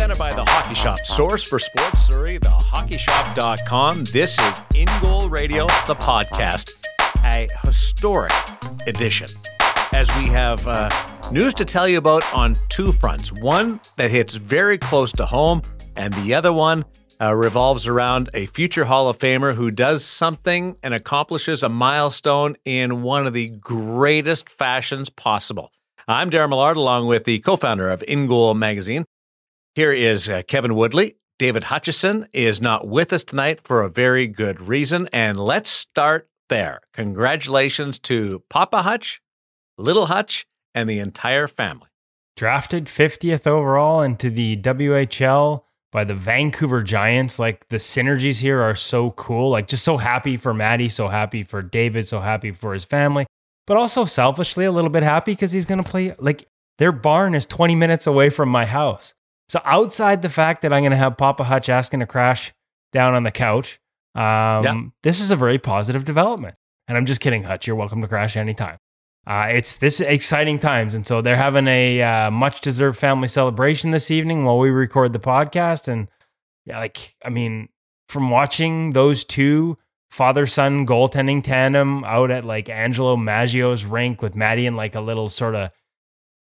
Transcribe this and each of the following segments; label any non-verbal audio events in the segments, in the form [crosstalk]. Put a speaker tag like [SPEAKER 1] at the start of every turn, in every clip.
[SPEAKER 1] presented by the Hockey Shop. Source for sports, Surrey, thehockeyshop.com. This is In Goal Radio, the podcast, a historic edition. As we have uh, news to tell you about on two fronts one that hits very close to home, and the other one uh, revolves around a future Hall of Famer who does something and accomplishes a milestone in one of the greatest fashions possible. I'm Darren Millard, along with the co founder of In Goal Magazine. Here is uh, Kevin Woodley. David Hutchison is not with us tonight for a very good reason. And let's start there. Congratulations to Papa Hutch, Little Hutch, and the entire family.
[SPEAKER 2] Drafted 50th overall into the WHL by the Vancouver Giants. Like the synergies here are so cool. Like just so happy for Maddie, so happy for David, so happy for his family, but also selfishly a little bit happy because he's going to play. Like their barn is 20 minutes away from my house. So outside the fact that I'm going to have Papa Hutch asking to crash down on the couch, um, yeah. this is a very positive development. And I'm just kidding, Hutch. You're welcome to crash anytime. Uh, it's this exciting times, and so they're having a uh, much deserved family celebration this evening while we record the podcast. And yeah, like I mean, from watching those two father son goaltending tandem out at like Angelo Maggio's rink with Maddie in like a little sort of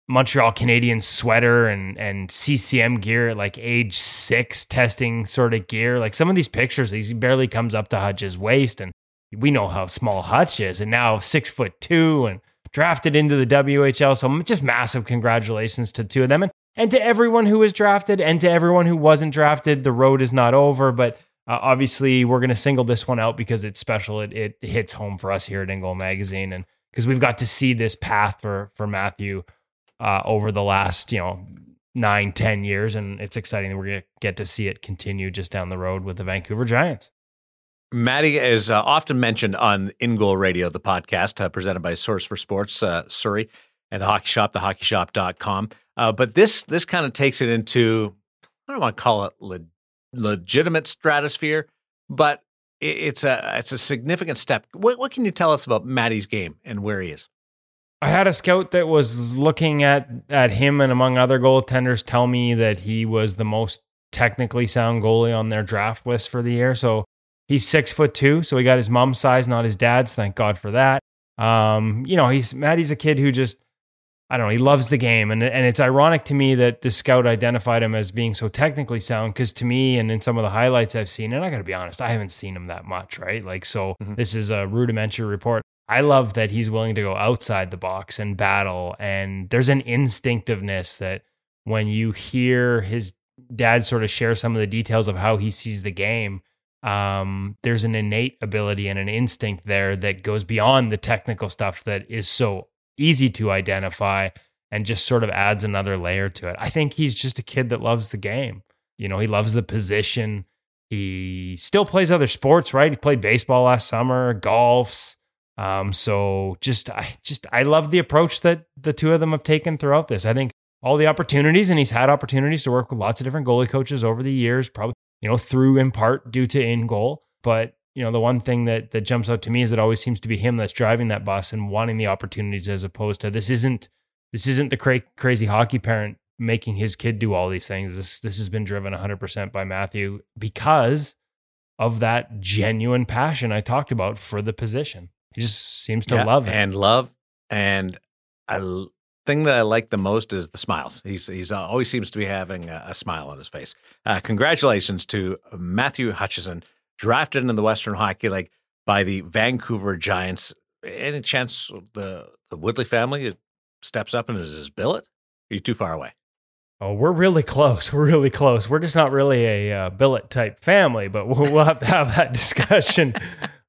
[SPEAKER 2] Montreal Canadian sweater and and CCM gear like age six testing sort of gear. Like some of these pictures, he barely comes up to Hutch's waist, and we know how small Hutch is, and now six foot two and drafted into the WHL. So just massive congratulations to two of them and, and to everyone who was drafted and to everyone who wasn't drafted. The road is not over, but uh, obviously we're going to single this one out because it's special. It, it hits home for us here at In Goal Magazine and because we've got to see this path for, for Matthew uh, over the last, you know, nine, ten years. And it's exciting that we're going to get to see it continue just down the road with the Vancouver Giants.
[SPEAKER 1] Maddie is uh, often mentioned on In Goal Radio, the podcast uh, presented by Source for Sports uh, Surrey and the Hockey Shop, thehockeyshop.com. Uh, but this this kind of takes it into, I don't want to call it le- legitimate stratosphere, but it, it's a it's a significant step. What, what can you tell us about Maddie's game and where he is?
[SPEAKER 2] I had a scout that was looking at at him and among other goaltenders tell me that he was the most technically sound goalie on their draft list for the year. So He's six foot two, so he got his mom's size, not his dad's. Thank God for that. Um, you know, he's Maddie's a kid who just I don't know, he loves the game. And and it's ironic to me that the scout identified him as being so technically sound, because to me and in some of the highlights I've seen, and I gotta be honest, I haven't seen him that much, right? Like so mm-hmm. this is a rudimentary report. I love that he's willing to go outside the box and battle. And there's an instinctiveness that when you hear his dad sort of share some of the details of how he sees the game, um, there's an innate ability and an instinct there that goes beyond the technical stuff that is so easy to identify and just sort of adds another layer to it. I think he's just a kid that loves the game. You know, he loves the position. He still plays other sports, right? He played baseball last summer, golfs. Um, so just I just I love the approach that the two of them have taken throughout this. I think all the opportunities, and he's had opportunities to work with lots of different goalie coaches over the years. Probably you know, through in part due to in goal. But you know, the one thing that that jumps out to me is it always seems to be him that's driving that bus and wanting the opportunities, as opposed to this isn't this isn't the cra- crazy hockey parent making his kid do all these things. This this has been driven 100% by Matthew because of that genuine passion I talked about for the position. He just seems to
[SPEAKER 1] yeah,
[SPEAKER 2] love it
[SPEAKER 1] and love and I thing that I like the most is the smiles. He's he's uh, always seems to be having a, a smile on his face. Uh, congratulations to Matthew Hutchison, drafted into the Western Hockey League by the Vancouver Giants. Any chance the the Woodley family steps up and is his billet? Are you too far away?
[SPEAKER 2] Oh, we're really close. We're really close. We're just not really a uh, billet type family, but we'll, we'll have to have that [laughs] discussion.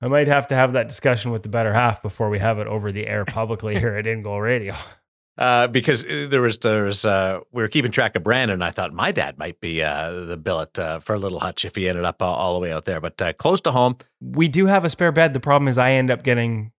[SPEAKER 2] I might have to have that discussion with the better half before we have it over the air publicly here at In Goal Radio. [laughs]
[SPEAKER 1] Uh, because uh, there was there was uh, we were keeping track of Brandon. And I thought my dad might be uh, the billet uh, for a little hutch if he ended up all the way out there, but close to home.
[SPEAKER 2] We do have a spare bed. The problem is I end up getting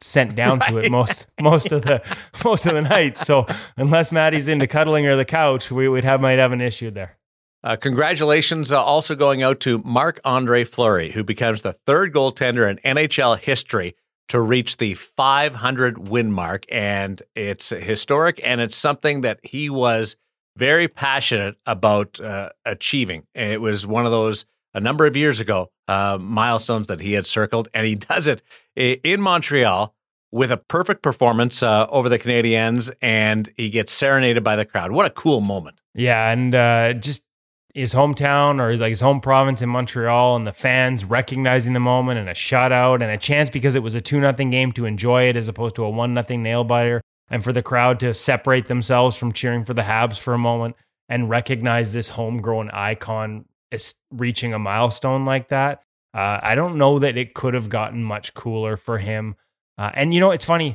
[SPEAKER 2] sent down right. to it most most of the [laughs] most of the nights. So unless Maddie's into cuddling or the couch, we would have might have an issue there.
[SPEAKER 1] Uh, congratulations uh, also going out to Marc Andre Fleury, who becomes the third goaltender in NHL history to reach the 500 win mark. And it's historic and it's something that he was very passionate about uh, achieving. It was one of those a number of years ago uh, milestones that he had circled, and he [laughs] does it in Montreal with a perfect performance uh, over the Canadiens, and he gets serenaded by the crowd. What a cool moment!
[SPEAKER 2] Yeah, and uh, just his hometown or like his home province in Montreal, and the fans recognizing the moment, and a shutout, and a chance because it was a two nothing game to enjoy it as opposed to a one nothing nail biter, and for the crowd to separate themselves from cheering for the Habs for a moment and recognize this homegrown icon is reaching a milestone like that. Uh, I don't know that it could have gotten much cooler for him. Uh, and you know, it's funny.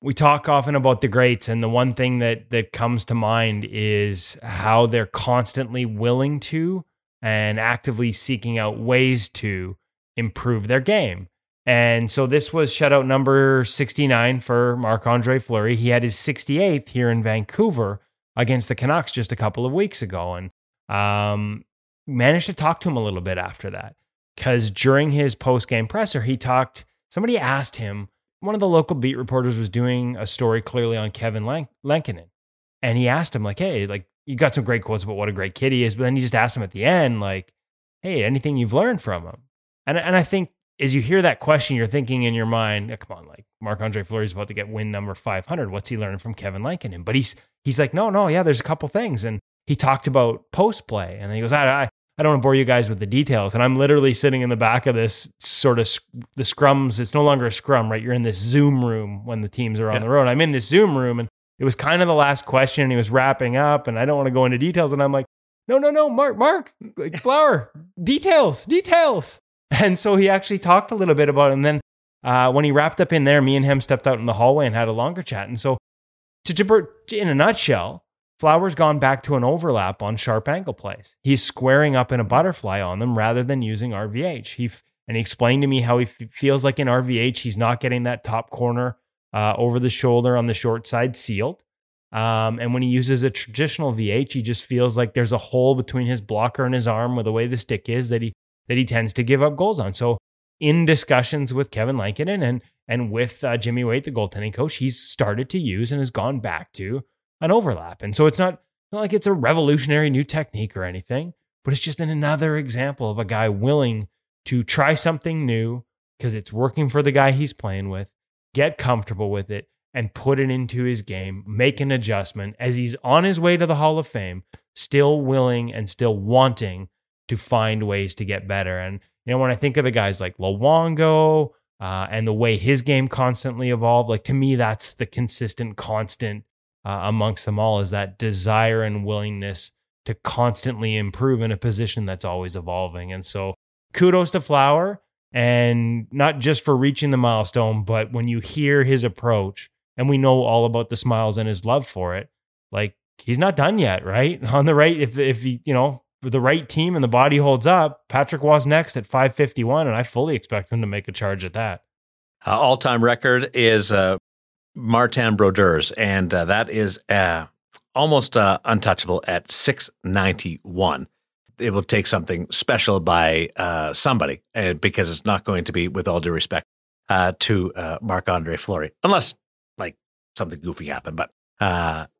[SPEAKER 2] We talk often about the greats, and the one thing that that comes to mind is how they're constantly willing to and actively seeking out ways to improve their game. And so this was shutout number 69 for Marc Andre Fleury. He had his 68th here in Vancouver against the Canucks just a couple of weeks ago. And um, managed to talk to him a little bit after that because during his post game presser, he talked. Somebody asked him. One of the local beat reporters was doing a story clearly on Kevin Lank- Lankinen, and he asked him like, "Hey, like you got some great quotes about what a great kid he is," but then he just asked him at the end like, "Hey, anything you've learned from him?" And and I think as you hear that question, you're thinking in your mind, "Come on, like Marc Andre Fleury's about to get win number 500. What's he learning from Kevin Lankinen?" But he's he's like, "No, no, yeah, there's a couple things." And he talked about post play, and then he goes, I, I I don't want to bore you guys with the details. And I'm literally sitting in the back of this sort of the scrums. It's no longer a scrum, right? You're in this Zoom room when the teams are on yeah. the road. I'm in this Zoom room and it was kind of the last question. And he was wrapping up and I don't want to go into details. And I'm like, no, no, no, Marc, Marc, like [laughs] flower, details, details. And so he actually talked a little bit about it. And then uh, when he wrapped up in there, me and him stepped out in the hallway and had a longer chat. And so to, to in a nutshell, Flower's gone back to an overlap on sharp angle plays. He's squaring up in a butterfly on them rather than using RVH. He f- and he explained to me how he f- feels like in RVH he's not getting that top corner uh, over the shoulder on the short side sealed. Um, and when he uses a traditional VH, he just feels like there's a hole between his blocker and his arm with the way the stick is that he that he tends to give up goals on. So in discussions with Kevin Lankinen and and with uh, Jimmy Waite, the goaltending coach, he's started to use and has gone back to an overlap. And so it's not, not like it's a revolutionary new technique or anything, but it's just another example of a guy willing to try something new because it's working for the guy he's playing with, get comfortable with it, and put it into his game, make an adjustment as he's on his way to the Hall of Fame, still willing and still wanting to find ways to get better. And, you know, when I think of the guys like Luongo uh, and the way his game constantly evolved, like to me, that's the consistent, constant uh, amongst them all is that desire and willingness to constantly improve in a position that's always evolving. And so kudos to Flower and not just for reaching the milestone, but when you hear his approach and we know all about the smiles and his love for it, like he's not done yet, right? [laughs] On the right, if if he, you know, the right team and the body holds up, Patrick was next at 551, and I fully expect him to make a charge at that.
[SPEAKER 1] Uh, all time record is uh, Martin Brodeurs, and uh, that is uh, almost uh, untouchable at 691. It will take something special by uh, somebody, and because it's not going to be, with all due respect, uh, to uh, Marc Andre Fleury, unless like something goofy happened. But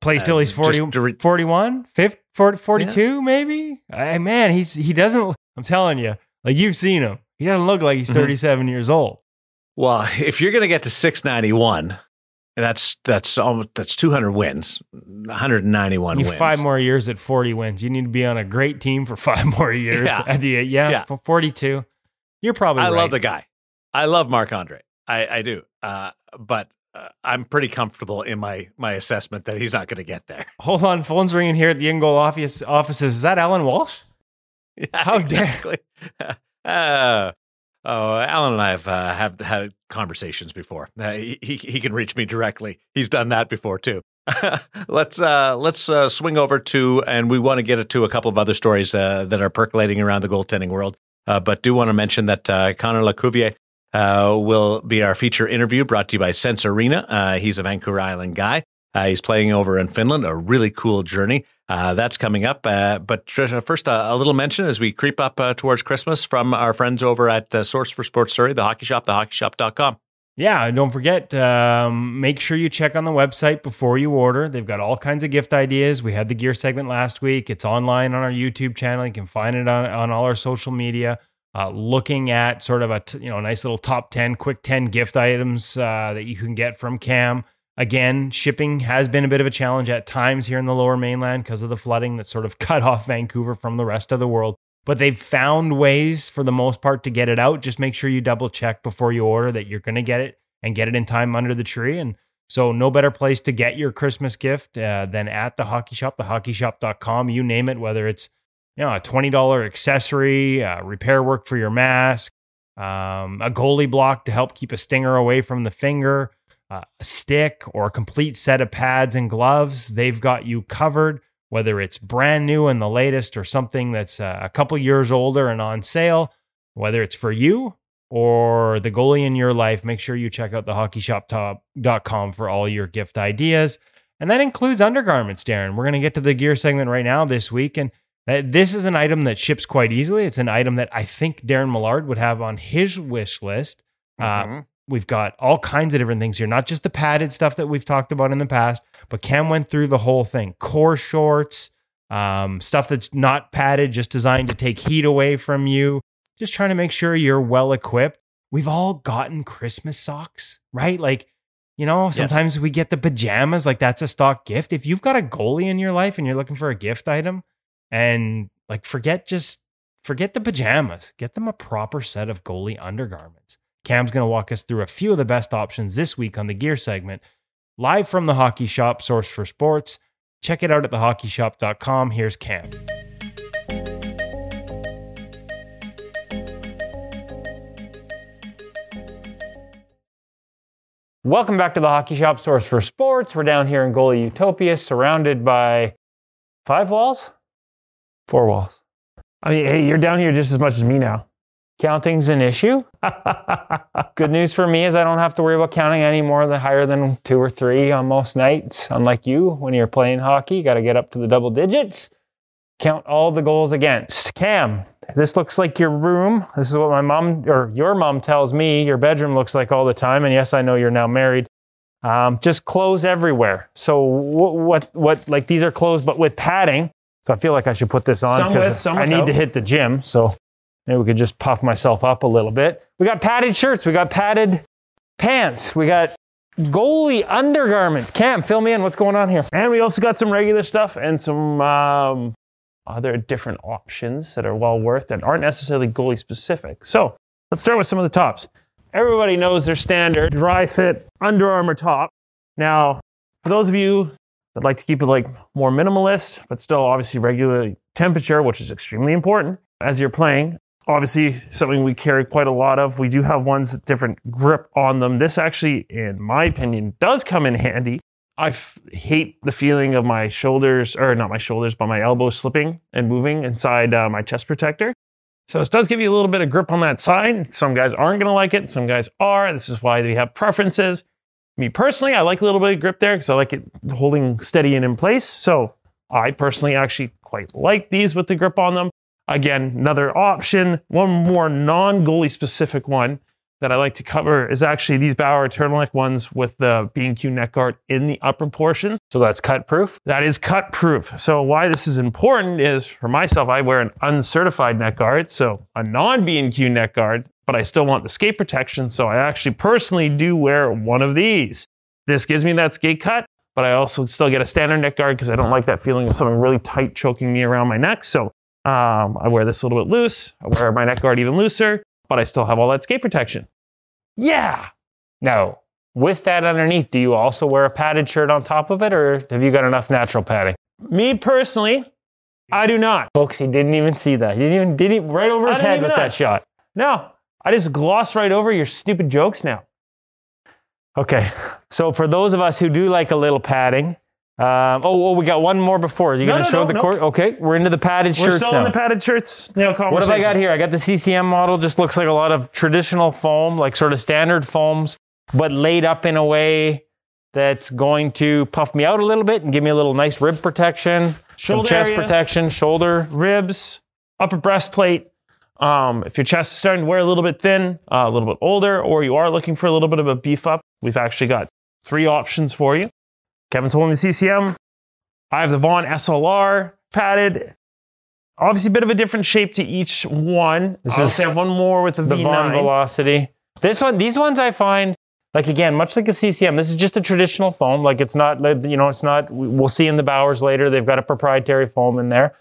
[SPEAKER 2] plays till he's 40, re- 41, 50, 40, 42, yeah. maybe. I, man, he's he doesn't. I'm telling you, like you've seen him, he doesn't look like he's mm-hmm. 37 mm-hmm. years old.
[SPEAKER 1] Well, [laughs] if you're going to get to 691 that's that's almost that's 200 wins, 191
[SPEAKER 2] you
[SPEAKER 1] wins.
[SPEAKER 2] Five more years at 40 wins. You need to be on a great team for [laughs] five more years. Yeah, at the, yeah, yeah. 42. You're probably. I
[SPEAKER 1] right. love the guy. I love Marc Andre. I, I do. Uh, but uh, I'm pretty comfortable in my my assessment that he's not going to get there. [laughs]
[SPEAKER 2] Hold on, phone's ringing here at the In Goal office. Offices. Is that Alan Walsh? [laughs]
[SPEAKER 1] Yeah, How exactly. dare? uh, Oh, Alan and I have uh, have had conversations before. Uh, he he can reach me directly. He's done that before too. [laughs] let's uh, let's uh, swing over to, and we want to get to a couple of other stories uh, that are percolating around the goaltending world. Uh, but do want to mention that Connor LaCouvee will be our feature interview, brought to you by Sense Arena. he's a Vancouver Island guy. he's playing over in Finland, a really cool journey. Uh, that's coming up. Uh, but first, uh, a little mention as we creep up uh, towards Christmas from our friends over at uh, Source for Sports Surrey, the hockey shop, thehockeyshop.com.
[SPEAKER 2] yeah, don't forget, um, make sure you check on the website before you order. They've got all kinds of gift ideas. We had the gear segment last week. It's online on our YouTube channel. You can find it on, on all our social media. Uh, looking at sort of a t- you know nice little top 10 quick 10 gift items uh, that you can get from cam again shipping has been a bit of a challenge at times here in the lower mainland because of the flooding that sort of [laughs] cut off vancouver from the rest of the world but they've found ways for the most part to get it out. Just make sure you double check before you order that you're going to get it and get it in time under the tree. And so, no better place to get your Christmas gift uh, than at the hockey shop, thehockeyshop.com. You name it, whether it's you know a twenty dollar accessory, uh, repair work for your mask, um, a goalie block to help keep a stinger away from the finger, uh, a stick, or a complete set of pads and gloves. They've got you covered whether it's brand new and the latest or something that's uh, a couple years older and on sale, whether it's for you or the goalie in your life, make sure you check out the hockeyshop.com for all your gift ideas. And that includes undergarments, Darren. We're going to get to the gear segment right now this week. And this is an item that ships quite easily. It's an item that I think Darren Millard would have on his wish list. Uh, mm-hmm. Uh, we've got all kinds of different things here, not just the padded stuff that we've talked about in the past, but Cam went through the whole thing core shorts, um, stuff that's not padded, just designed to take heat away from you, just trying to make sure you're well equipped. We've all gotten Christmas socks, right? Like, you know, sometimes yes. we get the pajamas, like that's a stock gift. If you've got a goalie in your life and you're looking for a gift item, and like forget just forget the pajamas, get them a proper set of goalie undergarments. Cam's going to walk us through a few of the best options this week on the gear segment live from the Hockey Shop, source for sports. Check it out at thehockeyshop.com. Here's Cam. Welcome back to the Hockey Shop, source for sports. We're down here in Goalie Utopia, surrounded by five walls, four walls.
[SPEAKER 3] I mean, hey, you're down here just as much as me now.
[SPEAKER 2] Counting's an issue. [laughs] Good news for me is I don't have to worry about counting any more than higher than two or three on most nights. Unlike you, when you're playing hockey, you got to get up to the double digits. Count all the goals against. Cam, this looks like your room. This is what my mom or your mom tells me your bedroom looks like all the time. And yes, I know you're now married. Um, just clothes everywhere. So what, what, what, like these are clothes, but with padding. So I feel like I should put this on because I need to hit the gym. So Maybe we could just puff myself up a little bit. We got padded shirts. We got padded pants. We got goalie undergarments. Cam, fill me in. What's going on here?
[SPEAKER 3] And we also got some regular stuff and some um, other different options that are well worth and aren't necessarily goalie specific. So let's start with some of the tops. Everybody knows their standard dry fit Under Armour top. Now, for those of you that like to keep it like more minimalist, but still obviously regular temperature, which is extremely important as you're playing, obviously something we carry quite a lot of. We do have ones with different grip on them. This actually, in my opinion, does come in handy. I f- hate the feeling of my shoulders, or not my shoulders, but my elbows slipping and moving inside uh, my chest protector. So this does give you a little bit of grip on that side. Some guys aren't going to like it. Some guys are. This is why they have preferences. Me personally, I like a little bit of grip there because I like it holding steady and in place. So I personally actually quite like these with the grip on them. Again, another option, one more non goalie specific one that I like to cover is actually these Bauer turtleneck ones with the BNQ neck guard in the upper portion.
[SPEAKER 2] So that's cut proof?
[SPEAKER 3] That is cut proof. So why this is important is for myself, I wear an uncertified neck guard, so a non BNQ neck guard, but I still want the skate protection. So I actually personally do wear one of these. This gives me that skate cut, but I also still get a standard neck guard because I don't like that feeling of something really tight choking me around my neck. So um, I wear this a little bit loose. I wear my neck guard even looser, but I still have all that skate protection.
[SPEAKER 2] Yeah. Now, with that underneath, do you also wear a padded shirt on top of it, or have you got enough natural padding?
[SPEAKER 3] Me personally, I do not.
[SPEAKER 2] Folks, he didn't even see that. He didn't even did he right over his head with that shot.
[SPEAKER 3] No, I just gloss right over your stupid jokes now.
[SPEAKER 2] Okay, so for those of us who do like a little padding, um, oh, oh, we got one more before. Are you no, going to no, show no, the no. court? Okay, we're into the padded
[SPEAKER 3] we're
[SPEAKER 2] shirts
[SPEAKER 3] still
[SPEAKER 2] now.
[SPEAKER 3] in the padded shirts.
[SPEAKER 2] Now, what have I got here? I got the CCM model. Just looks like a lot of traditional foam, like sort of standard foams, but laid up in a way that's going to puff me out a little bit and give me a little nice rib protection, shoulder some chest area, protection, shoulder,
[SPEAKER 3] ribs, upper breastplate. Um, if your chest is starting to wear a little bit thin, uh, a little bit older, or you are looking for a little bit of a beef up, we've actually got three options for you. Kevin's holding the CCM. I have the Vaughn SLR padded. Obviously, a bit of a different shape to each one.
[SPEAKER 4] This
[SPEAKER 3] I'll
[SPEAKER 4] is
[SPEAKER 3] have one more with the,
[SPEAKER 4] the
[SPEAKER 3] V9.
[SPEAKER 4] Vaughn Velocity. This one, these ones I find like again, much like a CCM. This is just a traditional foam. Like it's not, you know, it's not. We'll see in the Bauers later. They've got a proprietary foam in there.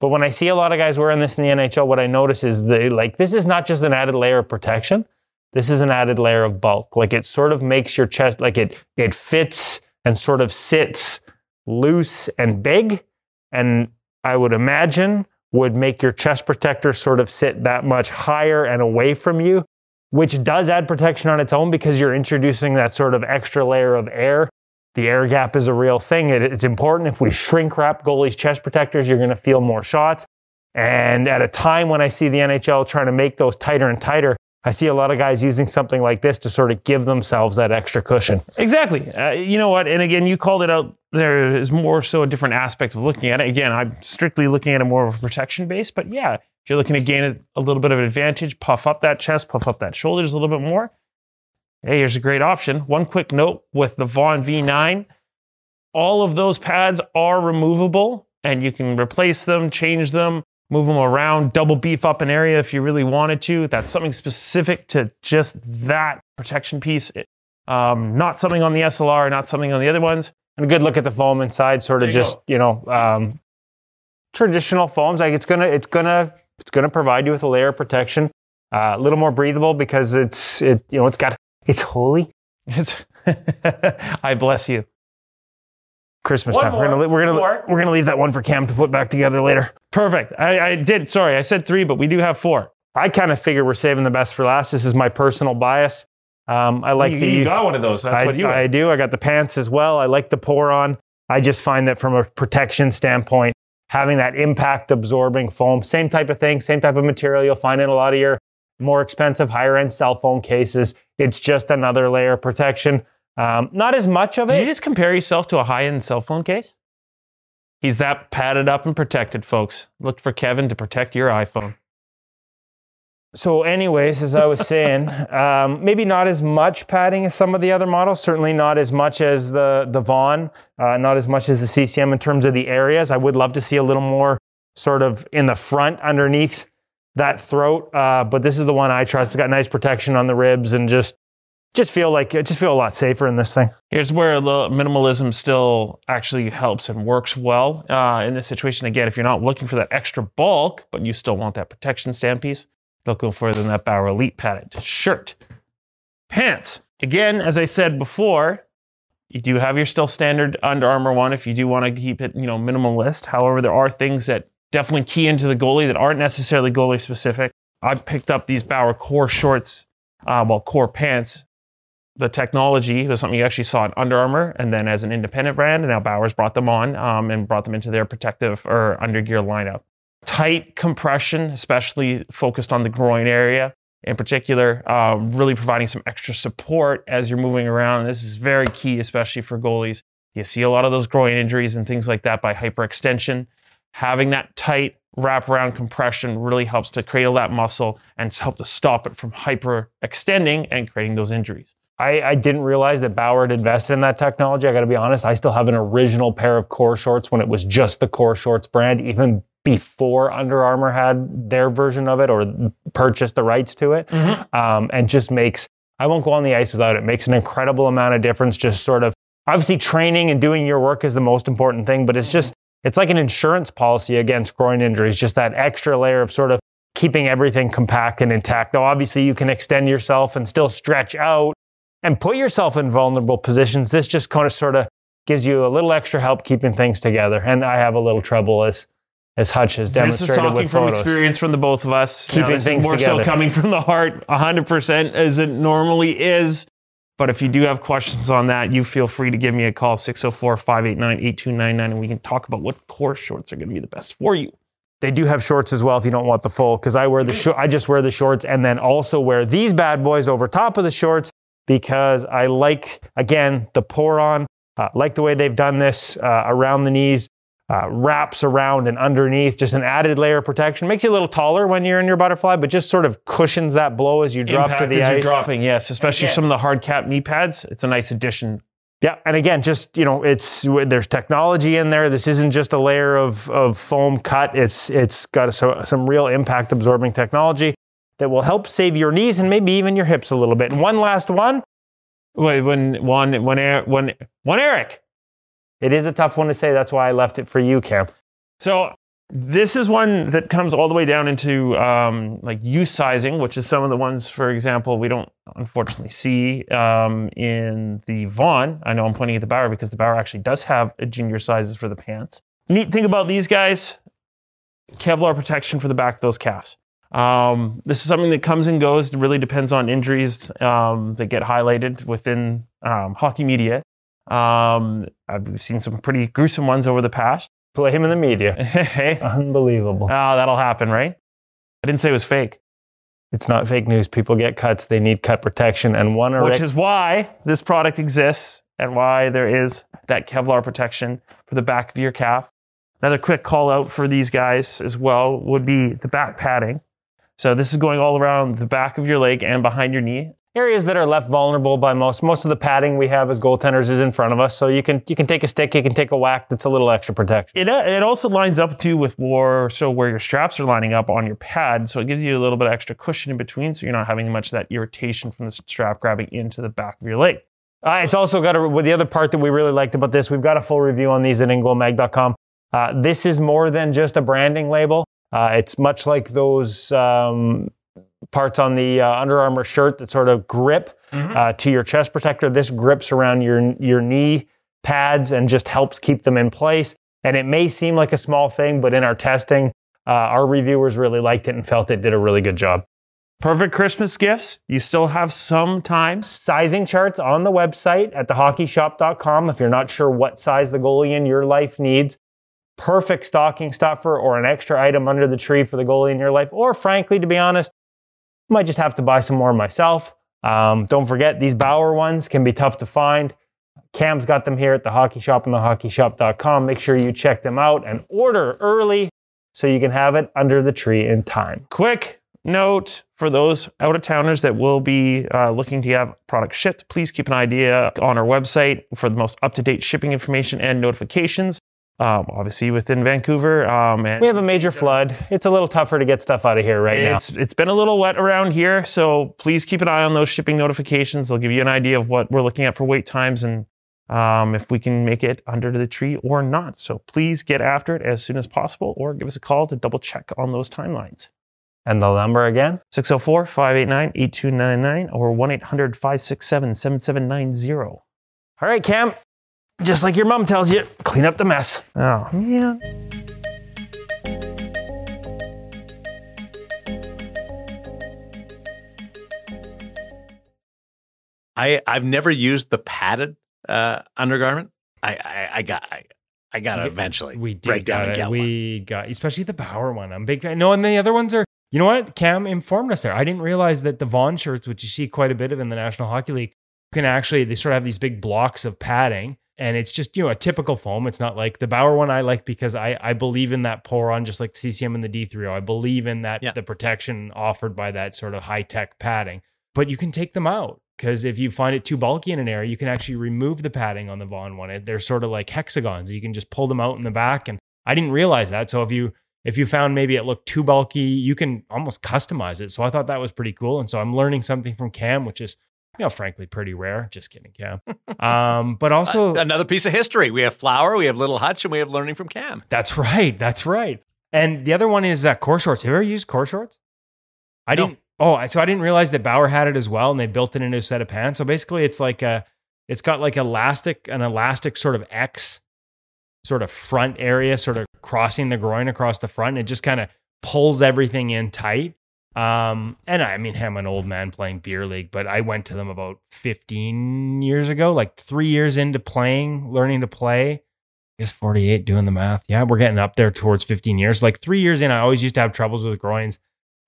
[SPEAKER 4] But when I see a lot of guys wearing this in the NHL, what I notice is they like this is not just an added layer of protection. This is an added layer of bulk. Like it sort of makes your chest like it it fits and sort of sits loose and big. And I would imagine would make your chest protector sort of sit that much higher and away from you, which does add protection on its own because you're introducing that sort of extra layer of air. The air gap is a real thing. It- it's important. If we shrink wrap goalies' chest protectors, you're going to feel more shots. And at a time when I see the NHL trying to make those tighter and tighter, I see a lot of guys using something like this to sort of give themselves that extra cushion.
[SPEAKER 3] Exactly. Uh, you know what? And again, you called it out. There is more so a different aspect of looking at it. Again, I'm strictly looking at it more of a protection base. But yeah, if you're looking to gain a, a little bit of advantage, puff up that chest, puff up that shoulders a little bit more. Hey, here's a great option. One quick note with the Vaughn V9, all of those pads are removable and you can replace them, change them, move them around, double beef up an area if you really wanted to. That's something specific to just that protection piece. It- Um, not something on the SLR, not something on the other ones.
[SPEAKER 4] And a good look at the foam inside, sort of
[SPEAKER 3] you
[SPEAKER 4] just, you know, um, traditional foams. Like it's gonna, it's gonna, it's gonna provide you with a layer of protection. Uh, a little more breathable because it's, it, you know, it's got, it's holy
[SPEAKER 3] It's [laughs] I bless you.
[SPEAKER 4] Christmas
[SPEAKER 3] One
[SPEAKER 4] time. We're gonna,
[SPEAKER 3] more.
[SPEAKER 4] we're gonna,
[SPEAKER 3] More.
[SPEAKER 4] we're gonna leave that one for Cam to put back together later.
[SPEAKER 3] Perfect. I, I did. Sorry, I said three, but we do have four.
[SPEAKER 4] I kind of figure we're saving the best for last. This is my personal bias. Um, I like
[SPEAKER 3] you,
[SPEAKER 4] the.
[SPEAKER 3] you got one of those. That's
[SPEAKER 4] I,
[SPEAKER 3] what you.
[SPEAKER 4] I do. I got the pants as well. I like the Poron. I just find that from a protection standpoint, having that impact absorbing foam, same type of thing, same type of material you'll find in a lot of your more expensive, higher end cell phone cases. It's just another layer of protection. Um, not as much of
[SPEAKER 3] Did you just compare yourself to a high-end cell phone case? He's that padded up and protected, folks. Look for Kevin to protect your iPhone.
[SPEAKER 4] So, anyways, as I was saying, [laughs] um, maybe not as much padding as some of the other models. Certainly not as much as the the Vaughn, uh, not as much as the CCM in terms of the areas. I would love to see a little more sort of in the front underneath that throat. Uh, but this is the one I trust. It's got nice protection on the ribs and just just feel like it just feel a lot safer in this thing.
[SPEAKER 3] Here's where minimalism still actually helps and works well uh, in this situation. Again, if you're not looking for that extra bulk, but you still want that protection stand piece, don't go further than that Bauer Elite padded shirt. Pants. Again, as I said before, you do have your still standard Under Armour one if you do want to keep it, you know, minimalist. However, there are things that definitely key into the goalie that aren't necessarily goalie specific. I picked up these Bauer core shorts, uh, well, core pants the technology was something you actually saw in Under Armour, and then as an independent brand, and now Bauer's brought them on um, and brought them into their protective or undergear lineup. Tight compression, especially focused on the groin area in particular, uh, really providing some extra support as you're moving around. This is very key, especially for goalies. You see a lot of those groin injuries and things like that by hyperextension. Having that tight wraparound compression really helps to cradle that muscle and help to stop it from hyperextending and creating those injuries.
[SPEAKER 4] I, I didn't realize that Bauer had invested in that technology. I got to be honest. I still have an original pair of core shorts when it was just the core shorts brand, even before Under Armour had their version of it or purchased the rights to it. Um, and just makes, I won't go on the ice without it. Makes an incredible amount of difference. Just sort of, obviously, training and doing your work is the most important thing, but it's just, it's like an insurance policy against groin injuries, just that extra layer of sort of keeping everything compact and intact. Now, obviously, you can extend yourself and still stretch out and put yourself in vulnerable positions. This just kind of sort of gives you a little extra help keeping things together. And I have a little trouble as as Hutch has demonstrated.
[SPEAKER 3] This is talking from
[SPEAKER 4] photos.
[SPEAKER 3] experience from the both of us. You know,
[SPEAKER 4] Keeping things
[SPEAKER 3] more
[SPEAKER 4] together.
[SPEAKER 3] so coming from the heart, 100% as it normally is. But if you do have questions on that, you feel free to give me a call, 604 589 8299, and we can talk about what core shorts are going to be the best for you.
[SPEAKER 4] They do have shorts as well if you don't want the full. Because I wear the [clears throat] short, I just wear the shorts and then also wear these bad boys over top of the shorts because I like again the Poron. Uh, like the way they've done this uh, around the knees.
[SPEAKER 2] uh, wraps around and underneath, just an added layer of protection. Makes you a little taller when you're in your butterfly, but just sort of cushions that blow as you drop
[SPEAKER 3] Impact
[SPEAKER 2] to the
[SPEAKER 3] as
[SPEAKER 2] ice.
[SPEAKER 3] you're dropping, yes, especially
[SPEAKER 2] Again.
[SPEAKER 3] some of the hard cap knee pads. It's a nice addition.
[SPEAKER 2] Yeah, and again, just you know, it's there's technology in there. This isn't just a layer of of foam cut. It's it's got a, so, some real impact absorbing technology that will help save your knees and maybe even your hips a little bit. And one last one.
[SPEAKER 3] Wait, when one when when one Eric.
[SPEAKER 2] It is a tough one to say. That's why I left it for you, Cam.
[SPEAKER 3] So this is one that comes all the way down into um, like use sizing, which is some of the ones, for example, we don't unfortunately see um, in the Vaughn. I know I'm pointing at the Bauer because the Bauer actually does have a junior sizes for the pants. Neat thing about these guys, Kevlar protection for the back of those calves. Um, this is something that comes and goes. It really depends on injuries um, that get highlighted within um, hockey media. Um, I've seen some pretty gruesome ones over the past.
[SPEAKER 2] Play him in the media. [laughs]
[SPEAKER 3] hey,
[SPEAKER 2] Unbelievable.
[SPEAKER 3] Oh, that'll happen, right? I didn't say it was fake,
[SPEAKER 2] It's not fake news. People get cuts. They need cut protection. And one
[SPEAKER 3] which is why this product exists and why there is that Kevlar protection for the back of your calf. Another quick call out for these guys as well would be the back padding. So this is going all around the back of your leg and behind your knee.
[SPEAKER 2] areas that are left vulnerable by most. Most of the padding we have as goaltenders is in front of us, so you can you can take a stick, you can take a whack. That's a little extra protection.
[SPEAKER 3] It, uh, it also lines up too with more so where your straps are lining up on your pad, so it gives you a little bit of extra cushion in between, so you're not having much of that irritation from the strap grabbing into the back of your leg.
[SPEAKER 2] Uh, it's also got a, the other part that we really liked about this. We've got a full review on these at ingoalmag.com. Uh, this is more than just a branding label. Uh, it's much like those um, parts on the uh, Under Armour shirt that sort of grip
[SPEAKER 3] Mhm.
[SPEAKER 2] uh, to your chest protector. This grips around your your knee pads and just helps keep them in place. And it may seem like a small thing, but in our testing, uh, our reviewers really liked it and felt it did a really good job.
[SPEAKER 3] Perfect Christmas gifts. You still have some time.
[SPEAKER 2] Sizing charts on the website at thehockeyshop.com if you're not sure what size the goalie in your life needs. Perfect stocking stuffer or an extra item under the tree for the goalie in your life. Or frankly, to be honest, might just have to buy some more myself. Um, don't forget, these Bauer ones can be tough to find. Cam's got them here at the hockey shop and thehockeyshop.com. Make sure you check them out and order early so you can have it under the tree in time.
[SPEAKER 3] Quick note for those out of towners that will be uh, looking to have product shipped, please keep an idea on our website for the most up to date shipping information and notifications. Um, obviously, within Vancouver, um, and
[SPEAKER 2] We have a major flood. It's a little tougher to get stuff out of here right now.
[SPEAKER 3] It's it's been a little wet around here, so please keep an eye on those shipping notifications. They'll give you an idea of what we're looking at for wait times and um, if we can make it under the tree or not. So please get after it as soon as possible, or give us a call to double check on those timelines.
[SPEAKER 2] And the number again?
[SPEAKER 3] 604 589 8299 or 1 800 567 7790.
[SPEAKER 2] All right, Cam. Just like your mom tells you, clean up the mess.
[SPEAKER 3] Oh, yeah.
[SPEAKER 1] I I've never used the padded uh, undergarment. I I, I got I, I got to
[SPEAKER 2] Yeah,
[SPEAKER 1] eventually
[SPEAKER 2] We did
[SPEAKER 1] break down
[SPEAKER 2] got it.
[SPEAKER 1] get one.
[SPEAKER 2] We got, especially the Bauer one. I'm a big fan. No, and the other ones are, you know what? Cam informed us there. I didn't realize that the Vaughn shirts, which you see quite a bit of in the National Hockey League, can actually, they sort of have these big blocks of padding. And it's just, you know, a typical foam. It's not like the Bauer one I like because I, I believe in that Poron, just like CCM and the D3O. I believe in that,
[SPEAKER 1] Yeah.
[SPEAKER 2] the protection offered by that sort of high tech padding. But you can take them out because if you find it too bulky in an area, you can actually remove the padding on the Vaughn one. They're sort of like hexagons. You can just pull them out in the back. And I didn't realize that. So if you if you found maybe it looked too bulky, you can almost customize it. So I thought that was pretty cool. And so I'm learning something from Cam, which is, you know, frankly pretty rare. Just kidding, Cam. Um, but also [laughs]
[SPEAKER 1] another piece of history. We have Flower, we have Little Hutch, and we have learning from Cam.
[SPEAKER 2] That's right. That's right. And the other one is uh, core shorts. Have you ever used core shorts? I
[SPEAKER 1] No.
[SPEAKER 2] didn't. Oh, I- so I didn't realize that Bauer had it as well, and they built it into a set of pants. So basically, it's like a, it's got like elastic, an elastic sort of X, sort of front area, sort of crossing the groin across the front. And it just kind of pulls everything in tight. Um, and I mean, I'm an old man playing beer league, but I went to them about 15 years ago, like three years into playing, learning to play. I guess 48 doing the math. Yeah, we're getting up there towards 15 years. Like three years in, I always used to have troubles with groins.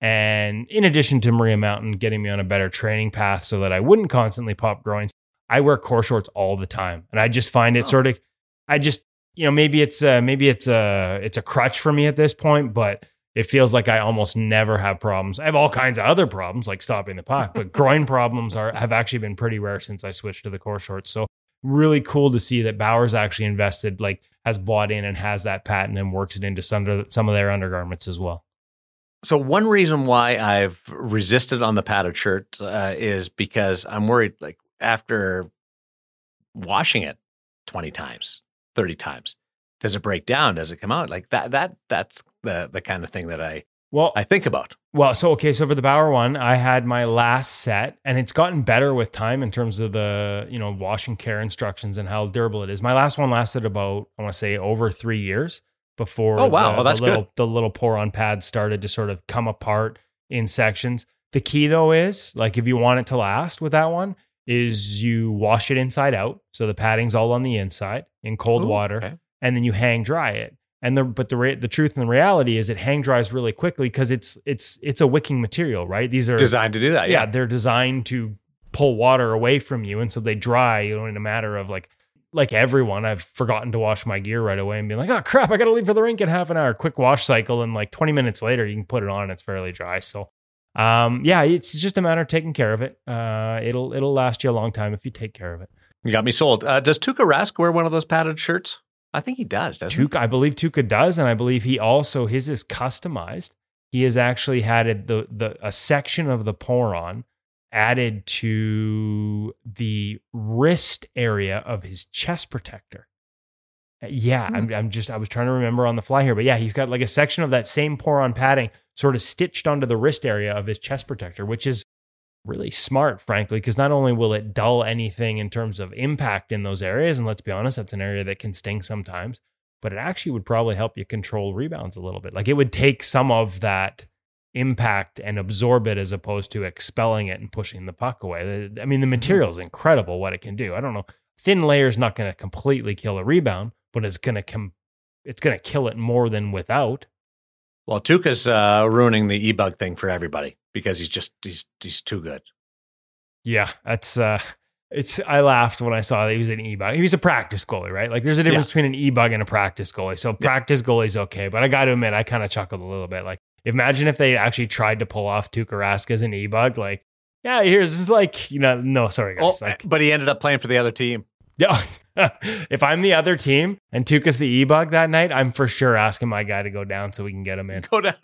[SPEAKER 2] And in addition to Maria Mountain getting me on a better training path so that I wouldn't constantly pop groins, I wear core shorts all the time. And I just find it
[SPEAKER 1] Oh.
[SPEAKER 2] sort of, I just, you know, maybe it's a, maybe it's a it's a crutch for me at this point, but it feels like I almost never have problems. I have all kinds of other problems like stopping the puck, but [laughs] groin problems are have actually been pretty rare since I switched to the core shorts. So really cool to see that Bauer's actually invested, like has bought in and has that patent and works it into some of, some of their undergarments as well.
[SPEAKER 1] So one reason why I've resisted on the padded shirt uh, is because I'm worried, like after washing it 20 times, 30 times, does it break down? Does it come out like that? That that's the the kind of thing that I
[SPEAKER 2] well
[SPEAKER 1] I think about.
[SPEAKER 2] Well, so okay, so for the Bauer one, I had my last set, and it's gotten better with time in terms of the you know wash and care instructions and how durable it is. My last one lasted about I want to say over three years before.
[SPEAKER 1] Oh wow,
[SPEAKER 2] the,
[SPEAKER 1] oh, that's
[SPEAKER 2] the little,
[SPEAKER 1] good.
[SPEAKER 2] The little Poron pad started to sort of come apart in sections. The key though is like if you want it to last with that one, is you wash it inside out, so the padding's all on the inside in cold
[SPEAKER 1] Ooh,
[SPEAKER 2] water,
[SPEAKER 1] okay.
[SPEAKER 2] and then you hang dry it. And the but the re- the truth and the reality is it hang dries really quickly because it's it's it's a wicking material, right? These are
[SPEAKER 1] Designed to do that.
[SPEAKER 2] yeah,
[SPEAKER 1] Yeah.
[SPEAKER 2] they're designed to pull water away from you, and so they dry. You know, in a matter of like like everyone, I've forgotten to wash my gear right away and be like, oh crap, I got to leave for the rink in half an hour. Quick wash cycle, and like twenty minutes later, you can put it on and it's fairly dry. So. Um, yeah, it's just a matter of taking care of it. Uh, it'll it'll last you a long time if you take care of it.
[SPEAKER 1] You got me sold. Uh, does Tuukka Rask wear one of those padded shirts? I think he does, doesn't he?
[SPEAKER 2] Tuukka, I believe Tuukka does, and I believe he also his is customized. He has actually had it, the the a section of the Poron added to the wrist area of his chest protector. Uh, Yeah,
[SPEAKER 1] Hmm.
[SPEAKER 2] I'm, I'm just I was trying to remember on the fly here, but yeah, he's got like a section of that same Poron padding sort of stitched onto the wrist area of his chest protector, which is really smart, frankly, because not only will it dull anything in terms of impact in those areas, and let's be honest, that's an area that can sting sometimes, but it actually would probably help you control rebounds a little bit. Like it would take some of that impact and absorb it as opposed to expelling it and pushing the puck away. I mean, the material is incredible what it can do. I don't know. Thin layer is not going to completely kill a rebound, but it's going to come. It's going to kill it more than without.
[SPEAKER 1] Well, Tuukka's uh, ruining the e-bug thing for everybody because he's just he's he's too good.
[SPEAKER 2] Yeah, that's uh [laughs] it's I laughed when I saw that he was an e-bug. He was a practice goalie, right? Like there's a difference between an e-bug and a practice goalie. So practice goalie's okay, but I got to admit I kind of chuckled a little bit. Like imagine if they actually tried to pull off Tuukka Rask as an e-bug like yeah, here's is like, you know, no, sorry
[SPEAKER 1] Oh,
[SPEAKER 2] like
[SPEAKER 1] but he ended up playing for the other team.
[SPEAKER 2] yeah. [laughs] if I'm the other team and Tuukka's the e-bug that night, I'm for sure asking my guy to go down so we can get him in.
[SPEAKER 1] Go down. [laughs]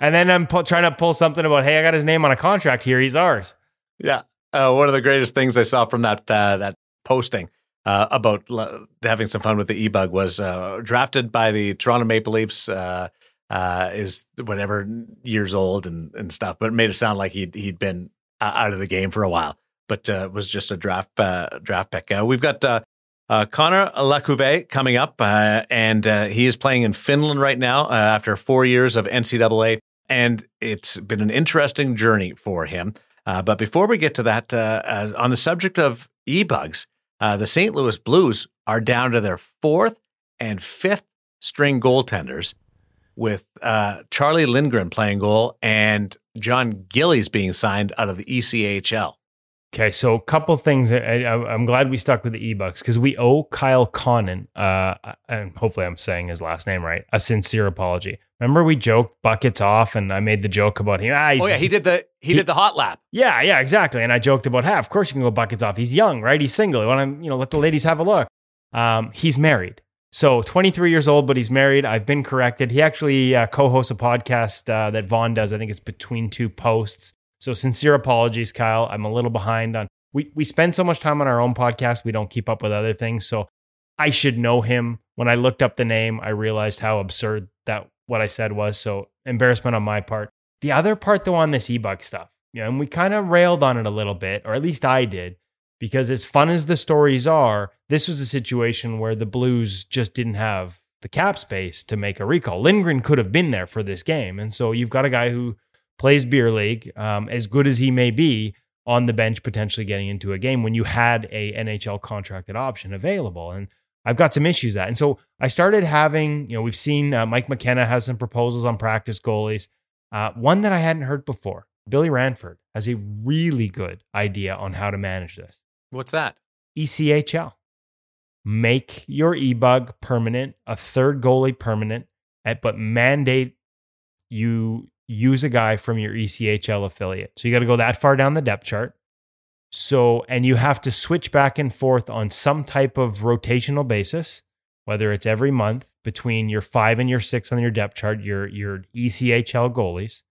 [SPEAKER 2] And then I'm pu- trying to pull something about, hey, I got his name on a contract here. He's ours.
[SPEAKER 1] yeah. Uh, one of the greatest things I saw from that uh, that posting uh, about l- having some fun with the e-bug was uh, drafted by the Toronto Maple Leafs. Uh, uh, is whatever years old and, and stuff, but it made it sound like he'd he'd been out of the game for a while, but was just a draft draft pick. We've got uh, Connor LaCouvee coming up, uh, and uh, he is playing in Finland right now after four years of NCAA, and it's been an interesting journey for him. Uh, but before we get to that, uh, uh, on the subject of e-bugs, uh, the St. Louis Blues are down to their fourth and fifth string goaltenders, with uh, Charlie Lindgren playing goal and John Gillies being signed out of the E ECHL.
[SPEAKER 2] Okay, so a couple things. I, I'm glad we stuck with the e-bucks because we owe Kyle Connon, uh, and hopefully I'm saying his last name right, a sincere apology. Remember we joked buckets off, and I made the joke about him. Ah,
[SPEAKER 1] Oh yeah, he did the he,
[SPEAKER 2] He-
[SPEAKER 1] did the hot lap.
[SPEAKER 2] Yeah, yeah, exactly. And I joked about, hey, of course you can go buckets off. He's young, right? He's single. You want to, you know, let the ladies have a look. Um, he's married. So 23 years old, but he's married. I've been corrected. He actually uh, co-hosts a podcast uh, that Vaughn does. I think it's between two posts. So sincere apologies, Kyle. I'm a little behind on. We we spend so much time on our own podcast, we don't keep up with other things. So I should know him. When I looked up the name, I realized how absurd that what I said was. So embarrassment on my part. The other part, though, on this e-bug stuff, you know, and we kind of railed on it a little bit, or at least I did, because as fun as the stories are, this was a situation where the Blues just didn't have the cap space to make a recall. Lindgren could have been there for this game, and so you've got a guy who plays beer league, um, as good as he may be, on the bench potentially getting into a game when you had a NHL contracted option available, and I've got some issues that, and so I started having, you know, we've seen uh, Mike McKenna has some proposals on practice goalies. Uh, one that I hadn't heard before, Billy Ranford has a really good idea on how to manage this.
[SPEAKER 1] What's that?
[SPEAKER 2] ECHL. make your e-bug permanent, a third goalie permanent, at, but mandate you use a guy from your ECHL affiliate. So you got to go that far down the depth chart. So, and you have to switch back and forth on some type of rotational basis, whether it's every month between your five and your six on your depth chart, your, your ECHL goalies.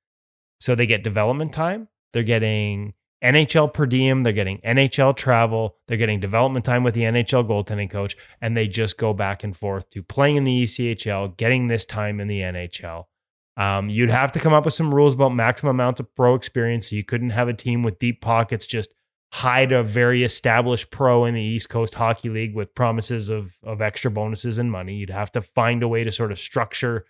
[SPEAKER 2] So they get development time. They're getting NHL per diem, they're getting NHL travel, they're getting development time with the NHL goaltending coach, and they just go back and forth to playing in the ECHL, getting this time in the NHL. Um, you'd have to come up with some rules about maximum amounts of pro experience. So you couldn't have a team with deep pockets just hide a very established pro in the East Coast Hockey League with promises of of extra bonuses and money. You'd have to find a way to sort of structure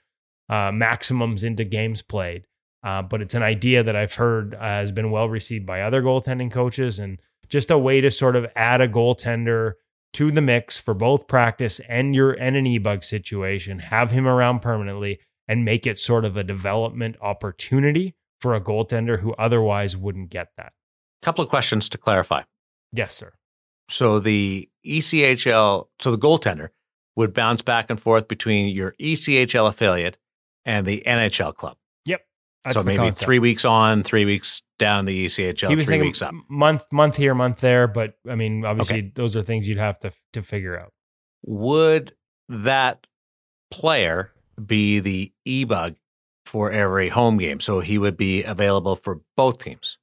[SPEAKER 2] uh, maximums into games played. Uh, but it's an idea that I've heard uh, has been well received by other goaltending coaches and just a way to sort of add a goaltender to the mix for both practice and your and an e-bug situation, have him around permanently and make it sort of a development opportunity for a goaltender who otherwise wouldn't get that.
[SPEAKER 1] Couple of questions to clarify.
[SPEAKER 2] Yes, sir.
[SPEAKER 1] So the ECHL, so the goaltender would bounce back and forth between your ECHL affiliate and the NHL club.
[SPEAKER 2] That's
[SPEAKER 1] so maybe
[SPEAKER 2] concept.
[SPEAKER 1] three weeks on, three weeks down the ECHL,
[SPEAKER 2] He was
[SPEAKER 1] three
[SPEAKER 2] thinking
[SPEAKER 1] weeks up.
[SPEAKER 2] month month here, month there, but I mean, obviously,
[SPEAKER 1] Okay.
[SPEAKER 2] those are things you'd have to to figure out.
[SPEAKER 1] Would that player be the e-bug for every home game? So he would be available for both teams.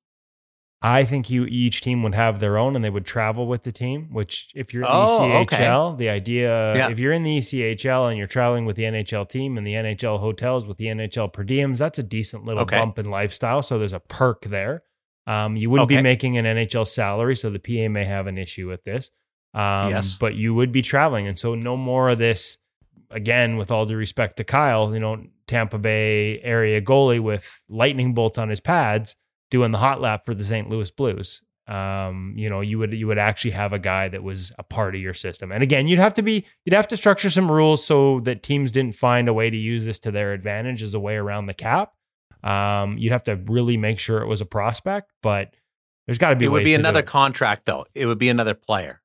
[SPEAKER 2] I think you each team would have their own, and they would travel with the team. Which, if you're
[SPEAKER 1] Oh,
[SPEAKER 2] ECHL, the idea
[SPEAKER 1] Yeah.
[SPEAKER 2] if you're in the ECHL and you're traveling with the NHL team and the NHL hotels with the NHL per diems, that's a decent little
[SPEAKER 1] Okay.
[SPEAKER 2] bump in lifestyle. So there's a perk there. Um, you wouldn't
[SPEAKER 1] Okay.
[SPEAKER 2] be making an NHL salary, so the PA may have an issue with this. Um,
[SPEAKER 1] Yes.
[SPEAKER 2] but you would be traveling, and so no more of this. Again, with all due respect to Kyle, you know Tampa Bay area goalie with lightning bolts on his pads doing the hot lap for the St. Louis Blues. Um, you know, you would you would actually have a guy that was a part of your system. And again, you'd have to be you'd have to structure some rules so that teams didn't find a way to use this to their advantage as a way around the cap. Um, you'd have to really make sure it was a prospect, but there's got to be
[SPEAKER 1] It would be another contract, though. It would be another player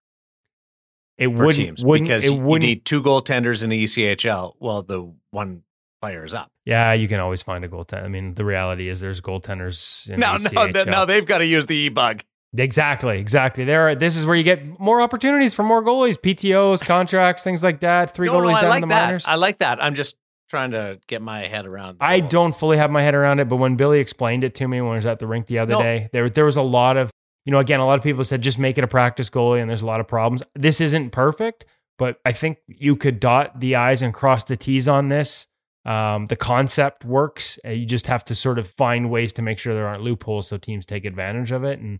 [SPEAKER 2] it wouldn't,
[SPEAKER 1] teams
[SPEAKER 2] wouldn't
[SPEAKER 1] because
[SPEAKER 2] it
[SPEAKER 1] you
[SPEAKER 2] wouldn't
[SPEAKER 1] need two goaltenders in the E ECHL. Well, the one player is up.
[SPEAKER 2] yeah, you can always find a goaltender. I mean, the reality is there's goaltenders in
[SPEAKER 1] No,
[SPEAKER 2] the [laughs]
[SPEAKER 1] no,
[SPEAKER 2] ECHL.
[SPEAKER 1] th- no, they've got to use the e-bug.
[SPEAKER 2] Exactly, exactly. There, are, this is where you get more opportunities for more goalies, PTOS, contracts, things like that. Three
[SPEAKER 1] No,
[SPEAKER 2] goalies
[SPEAKER 1] no, I
[SPEAKER 2] down
[SPEAKER 1] like
[SPEAKER 2] in the
[SPEAKER 1] that.
[SPEAKER 2] minors.
[SPEAKER 1] I like that. I'm just trying to get my head around.
[SPEAKER 2] I don't fully have my head around it, but when Billy explained it to me when I was at the rink the other
[SPEAKER 1] No.
[SPEAKER 2] day, there there was a lot of you know again a lot of people said just make it a practice goalie, and there's a lot of problems. This isn't perfect, but I think you could dot the i's and cross the t's on this. Um, the concept works. Uh, You just have to sort of find ways to make sure there aren't loopholes so teams take advantage of it. And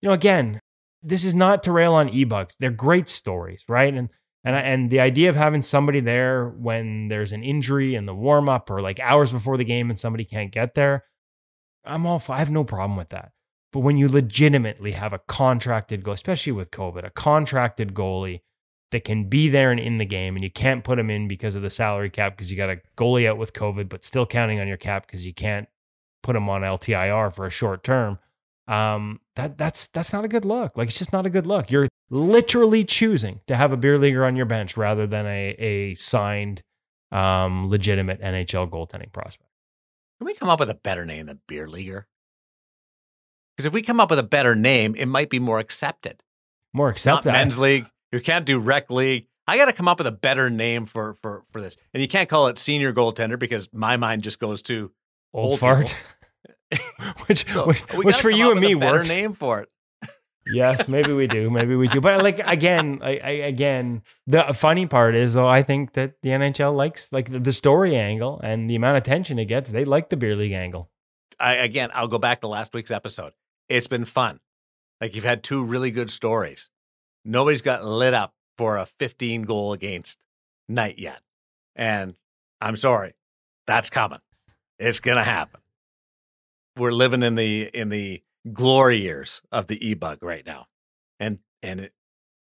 [SPEAKER 2] you know, again, this is not to rail on e-bugs. They're great stories, right? And and and the idea of having somebody there when there's an injury in the warm up or like hours before the game and somebody can't get there, I'm all. I have no problem with that. But when you legitimately have a contracted goal, especially with COVID, a contracted goalie that can be there and in the game, and you can't put him in because of the salary cap because you got a goalie out with COVID, but still counting on your cap because you can't put him on LTIR for a short term. Um, that that's that's not a good look. Like it's just not a good look. You're literally choosing to have a beer leaguer on your bench rather than a a signed, um, legitimate NHL goaltending prospect.
[SPEAKER 1] Can we come up with a better name than beer leaguer? Because if we come up with a better name, it might be more accepted.
[SPEAKER 2] More
[SPEAKER 1] Not men's league. You can't do rec league. I got to come up with a better name for for for this. And you can't call it senior goaltender because my mind just goes to
[SPEAKER 2] old,
[SPEAKER 1] old
[SPEAKER 2] fart. [laughs] which
[SPEAKER 1] so
[SPEAKER 2] which, which for you and me
[SPEAKER 1] a better
[SPEAKER 2] works.
[SPEAKER 1] name for it.
[SPEAKER 2] yes, maybe we do. Maybe we do. But like again, I, I, again, the funny part is though, I think that the NHL likes like the, the story angle and the amount of attention it gets. They like the beer league angle.
[SPEAKER 1] I again, I'll go back to last week's episode. It's been fun. Like you've had two really good stories. Nobody's got lit up for a 15 goal against night yet. And I'm sorry. That's coming. It's going to happen. We're living in the in the glory years of the e-bug right now. And and it,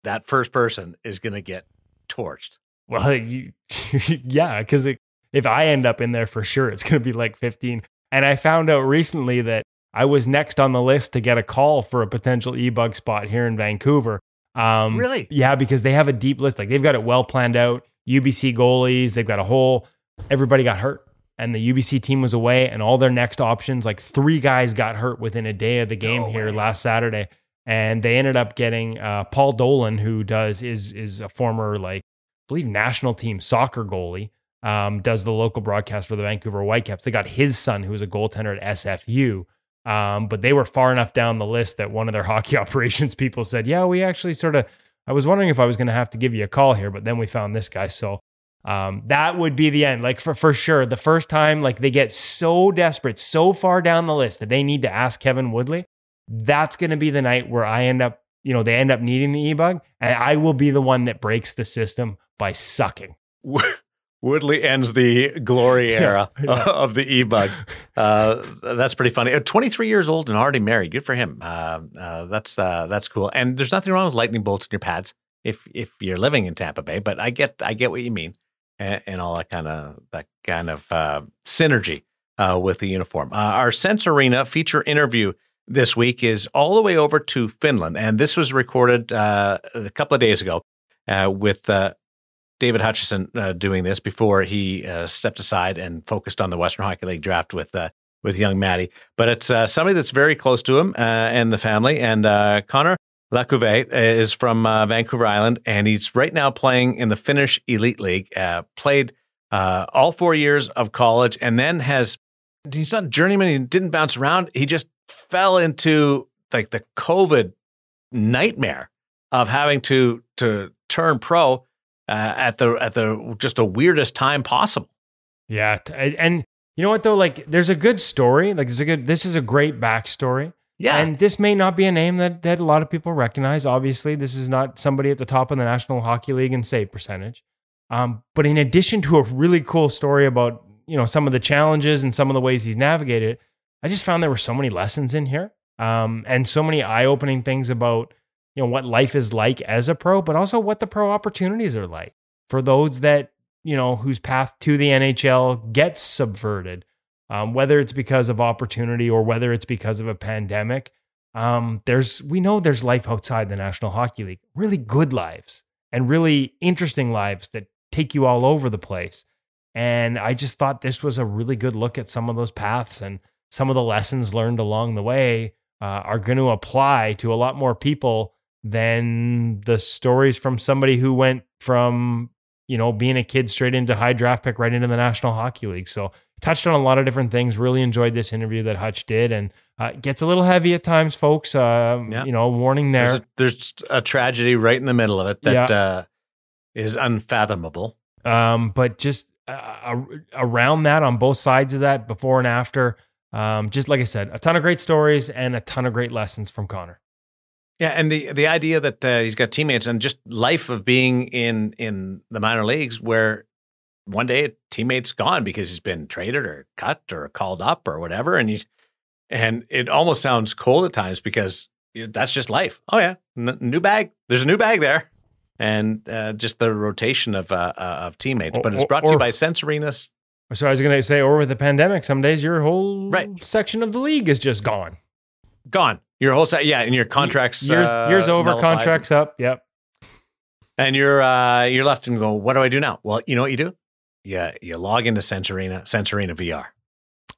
[SPEAKER 1] that first person is going to get torched.
[SPEAKER 2] Well, [laughs] you, [laughs] yeah, because if I end up in there for sure, it's going to be like 15. And I found out recently that I was next on the list to get a call for a potential e-bug spot here in Vancouver. Um,
[SPEAKER 1] Really?
[SPEAKER 2] Yeah, because they have a deep list. Like they've got it well planned out. UBC goalies, they've got a whole. Everybody got hurt, and the UBC team was away, and all their next options, like three guys, got hurt within a day of the game
[SPEAKER 1] No
[SPEAKER 2] here
[SPEAKER 1] way.
[SPEAKER 2] last Saturday, and they ended up getting uh, Paul Dolan, who does is is a former like I believe national team soccer goalie. Um, does the local broadcast for the Vancouver Whitecaps. They got his son, who was a goaltender at SFU. Um, but they were far enough down the list that one of their [laughs] hockey operations people said, Yeah, we actually sort of, I was wondering if I was going to have to give you a call here, but then we found this guy. So um, that would be the end. Like for, for sure, the first time, like they get so desperate, so far down the list that they need to ask Kevin Woodley, that's going to be the night where I end up, you know, they end up needing the e bug, and I will be the one that breaks the system by sucking.
[SPEAKER 1] Woodley ends the glory era [laughs] of the e-bug. Uh, that's pretty funny. Uh, 23 years old and already married. Good for him. Uh, uh, that's uh, that's cool. And there's nothing wrong with lightning bolts in your pads if if you're living in Tampa Bay. But I get I get what you mean, and, and all that kind of that kind of uh, synergy uh, with the uniform. Uh, our Sense Arena feature interview this week is all the way over to Finland, and this was recorded uh, a couple of days ago uh, with. David Hutchison uh, doing this before he uh, stepped aside and focused on the Western Hockey League draft with uh, with young Maddie. But it's uh, somebody that's very close to him uh, and the family. And uh, Connor LaCouvee is from Vancouver Island, and he's right now playing in the Finnish Elite League. Played all four years of college, and then has he's not journeyman. He didn't bounce around. He just fell into like the COVID nightmare of having to to turn pro uh, at the at the just the weirdest time possible.
[SPEAKER 2] Yeah. And you know what, though? Like there's a good story. Like there's a good, this is a great backstory.
[SPEAKER 1] Yeah,
[SPEAKER 2] And this may not be a name that, that a lot of people recognize. Obviously, this is not somebody at the top of the National Hockey League in save percentage. Um, but in addition to a really cool story about you know some of the challenges and some of the ways he's navigated, I just found there were so many lessons in here, um, and so many eye-opening things about you know what life is like as a pro, but also what the pro opportunities are like for those that you know whose path to the NHL gets subverted um, whether it's because of opportunity or whether it's because of a pandemic. Um, there's we know there's life outside the National Hockey League, really good lives and really interesting lives that take you all over the place. And I just thought this was a really good look at some of those paths and some of the lessons learned along the way uh, are going to apply to a lot more people than the stories from somebody who went from you know being a kid straight into high draft pick right into the National Hockey League. So touched on a lot of different things. Really enjoyed this interview that Hutch did, and uh, gets a little heavy at times, folks. Uh,
[SPEAKER 1] Yeah.
[SPEAKER 2] You know, warning there.
[SPEAKER 1] there's a, there's a tragedy right in the middle of it that
[SPEAKER 2] Yeah.
[SPEAKER 1] uh, is unfathomable.
[SPEAKER 2] Um, but just uh, around that, on both sides of that, before and after, um, just like I said, a ton of great stories and a ton of great lessons from Connor.
[SPEAKER 1] Yeah, and the the idea that uh, he's got teammates and just life of being in in the minor leagues where one day a teammate's gone because he's been traded or cut or called up or whatever, and you and it almost sounds cold at times because that's just life. Oh yeah, N- new bag. There's a new bag there, and uh, just the rotation of uh, uh, of teammates. But it's
[SPEAKER 2] Or-
[SPEAKER 1] brought to you by Sense
[SPEAKER 2] So I was going to say, or with the pandemic, some days your whole
[SPEAKER 1] Right.
[SPEAKER 2] section of the league is just gone.
[SPEAKER 1] Gone. Your whole set, yeah, and your contracts
[SPEAKER 2] years,
[SPEAKER 1] uh,
[SPEAKER 2] years over,
[SPEAKER 1] nullified.
[SPEAKER 2] contracts up. Yep.
[SPEAKER 1] and you're uh, you're left and go, what do I do now? Well, you know what you do? Yeah, you log into Sense Arena, Sense Arena VR.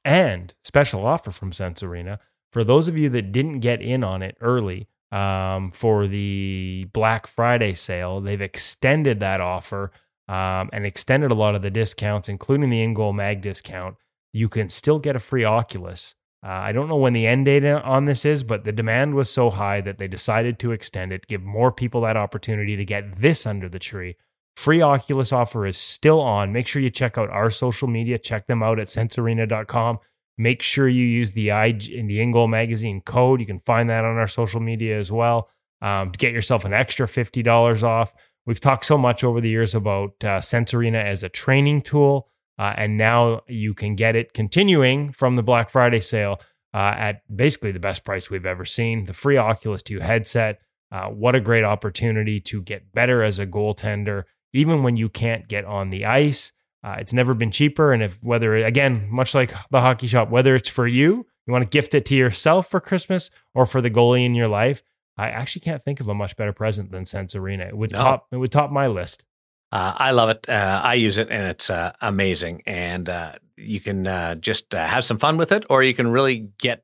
[SPEAKER 2] And special offer from Sense Arena for those of you that didn't get in on it early um, for the Black Friday sale. They've extended that offer um, and extended a lot of the discounts, including the in-goal mag discount. You can still get a free Oculus. Uh, I don't know when the end date on this is, but the demand was so high that they decided to extend it, give more people that opportunity to get this under the tree. Free Oculus offer is still on. Make sure you check out our social media. Check them out at sensearena.com. Make sure you use the IG in the InGoal magazine code. You can find that on our social media as well um, to get yourself an extra fifty dollars off. We've talked so much over the years about uh, as a training tool, uh, and now you can get it continuing from the Black Friday sale uh, at basically the best price we've ever seen. The free Oculus 2 headset. Uh, what a great opportunity to get better as a goaltender, even when you can't get on the ice. Uh, it's never been cheaper. And if whether, again, much like the hockey shop, whether it's for you, you want to gift it to yourself for Christmas or for the goalie in your life, I actually can't think of a much better present than Sense Arena. It would
[SPEAKER 1] No.
[SPEAKER 2] top it would top my list.
[SPEAKER 1] Uh, I love it. Uh, I use it, and it's uh, amazing. And uh, you can uh, just uh, have some fun with it, or you can really get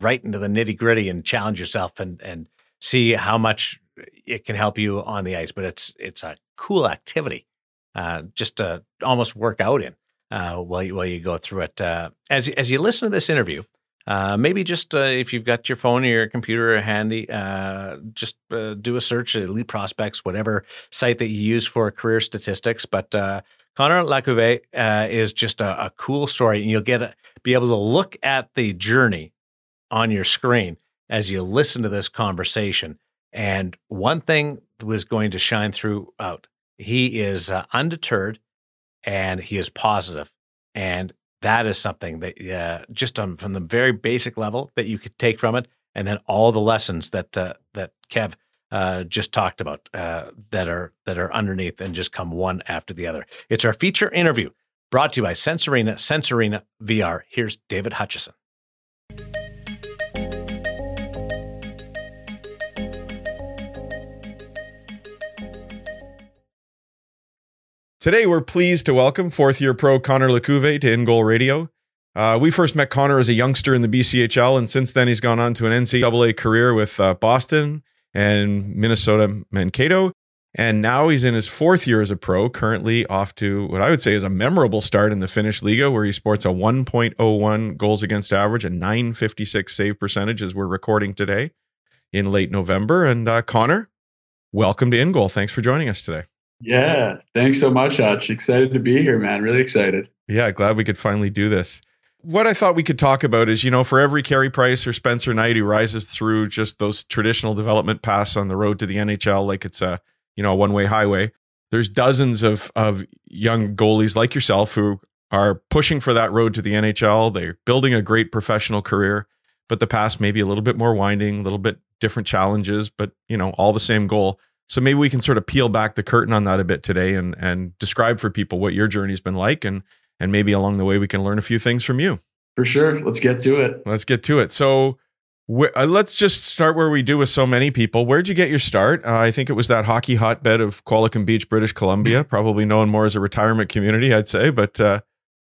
[SPEAKER 1] right into the nitty gritty and challenge yourself and and see how much it can help you on the ice. But it's it's a cool activity, just to almost work out in while you while you go through it. As as you listen to this interview. Uh, maybe just uh, if you've got your phone or your computer handy, uh, just uh, do a search at Elite Prospects, whatever site that you use for career statistics. But uh, Connor LaCouvee uh, is just a, a cool story, and you'll get a, be able to look at the journey on your screen as you listen to this conversation. And one thing was going to shine throughout: he is uh, undeterred, and he is positive, and that is something that uh, just on, from the very basic level that you could take from it, and then all the lessons that uh, that Kev uh, just talked about uh, that are that are underneath and just come one after the other. It's our feature interview brought to you by Sense Arena, Sensorina VR. Here's David Hutchison.
[SPEAKER 5] Today, we're pleased to welcome fourth year pro Connor LaCouvee to In Goal Radio. Uh, we first met Connor as a youngster in the BCHL, and since then, he's gone on to an NCAA career with uh, Boston and Minnesota Mankato. And now he's in his fourth year as a pro, currently off to what I would say is a memorable start in the Finnish Liiga, where he sports a 1.01 goals against average and 956 save percentage as we're recording today in late November. And uh, Connor, welcome to In Goal. Thanks for joining us today.
[SPEAKER 6] Yeah, thanks so much, Hutch. Excited to be here, man. Really excited.
[SPEAKER 5] Yeah, glad we could finally do this. What I thought we could talk about is, you know, for every Carey Price or Spencer Knight who rises through just those traditional development paths on the road to the NHL, like it's a, you know, a one way highway, there's dozens of of young goalies like yourself who are pushing for that road to the NHL. They're building a great professional career, but the past maybe a little bit more winding, a little bit different challenges, but you know, all the same goal. So maybe we can sort of peel back the curtain on that a bit today and and describe for people what your journey's been like and and maybe along the way we can learn a few things from you.
[SPEAKER 6] For sure. Let's get to it.
[SPEAKER 5] Let's get to it. So wh- uh, let's just start where we do with so many people. Where'd you get your start? Uh, I think it was that hockey hotbed of Qualicum Beach, British Columbia, [laughs] probably known more as a retirement community, I'd say. But uh,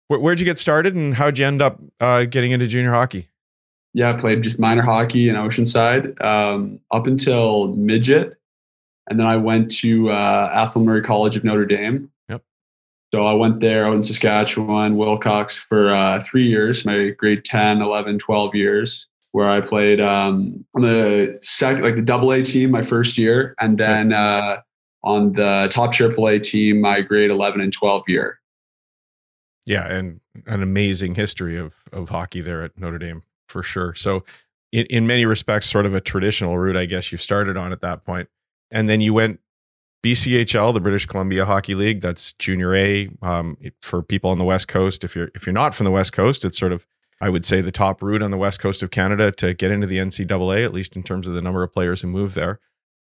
[SPEAKER 5] wh- where'd you get started and how'd you end up uh, getting into junior hockey?
[SPEAKER 6] Yeah, I played just minor hockey in Oceanside um, up until midget. And then I went to uh, Athol Murray College of Notre Dame.
[SPEAKER 5] Yep.
[SPEAKER 6] So I went there out in Saskatchewan, Wilcox, for uh, three years, my grade 10, 11, 12 years, where I played um, on the second, like the double A team my first year. And then uh, on the top triple A team, my grade 11 and 12 year.
[SPEAKER 5] Yeah, and an amazing history of of hockey there at Notre Dame for sure. So in, in many respects, sort of a traditional route, I guess you started on at that point. And then you went BCHL, the British Columbia Hockey League. That's Junior A um, for people on the West Coast. If you're if you're not from the West Coast, it's sort of I would say the top route on the West Coast of Canada to get into the NCAA, at least in terms of the number of players who move there.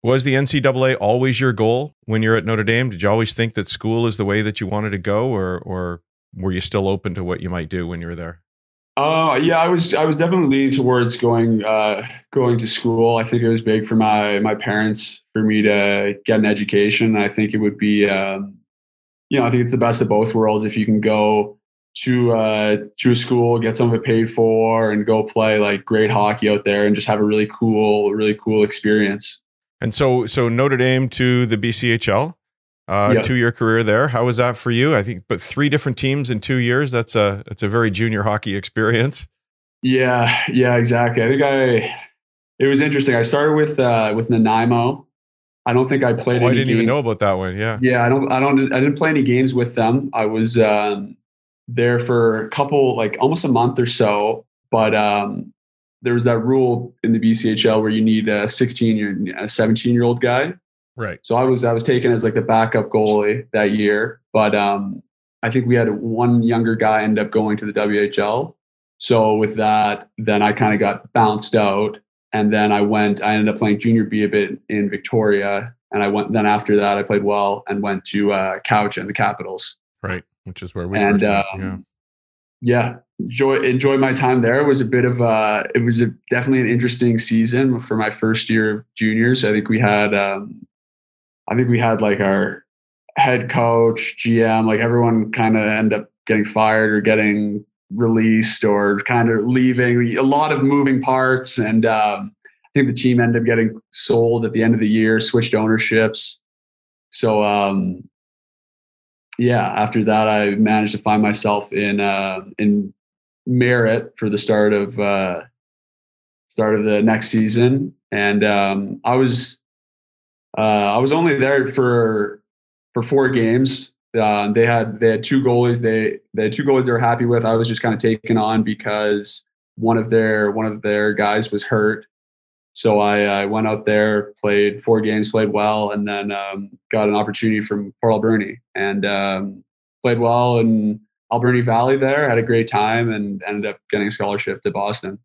[SPEAKER 5] Was the NCAA always your goal when you're at Notre Dame? Did you always think that school is the way that you wanted to go, or or were you still open to what you might do when you were there?
[SPEAKER 6] Uh, yeah, I was I was definitely leaning towards going uh, going to school. I think it was big for my my parents for me to get an education. I think it would be, um, you know, I think it's the best of both worlds if you can go to uh, to a school, get some of it paid for, and go play like great hockey out there, and just have a really cool, really cool experience.
[SPEAKER 5] And so, so Notre Dame to the BCHL, uh,
[SPEAKER 6] Yeah.
[SPEAKER 5] two year career there. How was that for you? I think, but three different teams in two years. That's a that's a very junior hockey experience.
[SPEAKER 6] Yeah, yeah, exactly. I think I it was interesting. I started with uh, with Nanaimo. I don't think I played.
[SPEAKER 5] Oh, I didn't even know about that one. Yeah,
[SPEAKER 6] Yeah, I don't, I don't, I didn't play any games with them. I was um, there for a couple, like almost a month or so. But um, there was that rule in the BCHL where you need a 16 year, a 17 year old guy.
[SPEAKER 5] Right.
[SPEAKER 6] So I was, I was taken as like the backup goalie that year. But um, I think we had one younger guy end up going to the WHL. So with that, then I kind of got bounced out. And then I went, I ended up playing junior B a bit in Victoria. And I went, then after that, I played well and went to uh, Cowichan the Capitals.
[SPEAKER 5] Right, which is where we
[SPEAKER 6] And um,
[SPEAKER 5] yeah.
[SPEAKER 6] yeah, enjoy enjoy my time there. It was a bit of a it was a, definitely an interesting season for my first year of juniors. I think we had um, I think we had like our head coach, GM, like everyone kind of end up getting fired or getting released or kind of leaving. A lot of moving parts, and um, I think the team ended up getting sold at the end of the year, switched ownerships. So um, yeah, after that, I managed to find myself in uh, in Merritt for the start of uh, start of the next season, and um, I was uh, I was only there for for four games. Uh, they had they had two goalies. They they had two goalies they were happy with. I was just kind of taken on because one of their one of their guys was hurt. So I, I went out there, played four games, played well, and then um, got an opportunity from Port Alberni and um, played well in Alberni Valley. There had a great time and ended up getting a scholarship to Boston.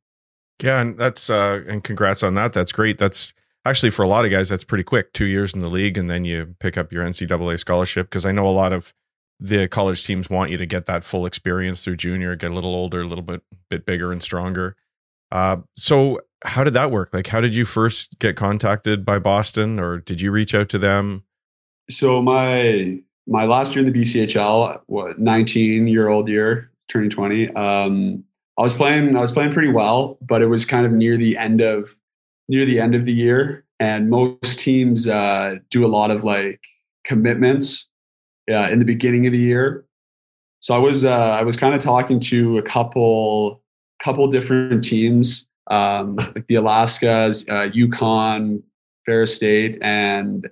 [SPEAKER 5] Yeah, and that's uh, and congrats on that. That's great. That's actually for a lot of guys that's pretty quick. Two years in the league, and then you pick up your NCAA scholarship. Because I know a lot of the college teams want you to get that full experience through junior, get a little older, a little bit bit bigger and stronger. Uh, so how did that work? Like, how did you first get contacted by Boston, or did you reach out to them?
[SPEAKER 6] So my my last year in the BCHL, what 19 year old year, turning 20. Um, I was playing I was playing pretty well, but it was kind of near the end of near the end of the year, and most teams uh, do a lot of like commitments uh, in the beginning of the year. So I was uh, I was kind of talking to a couple couple different teams, um, like the Alaskas, uh, UConn, Ferris State, and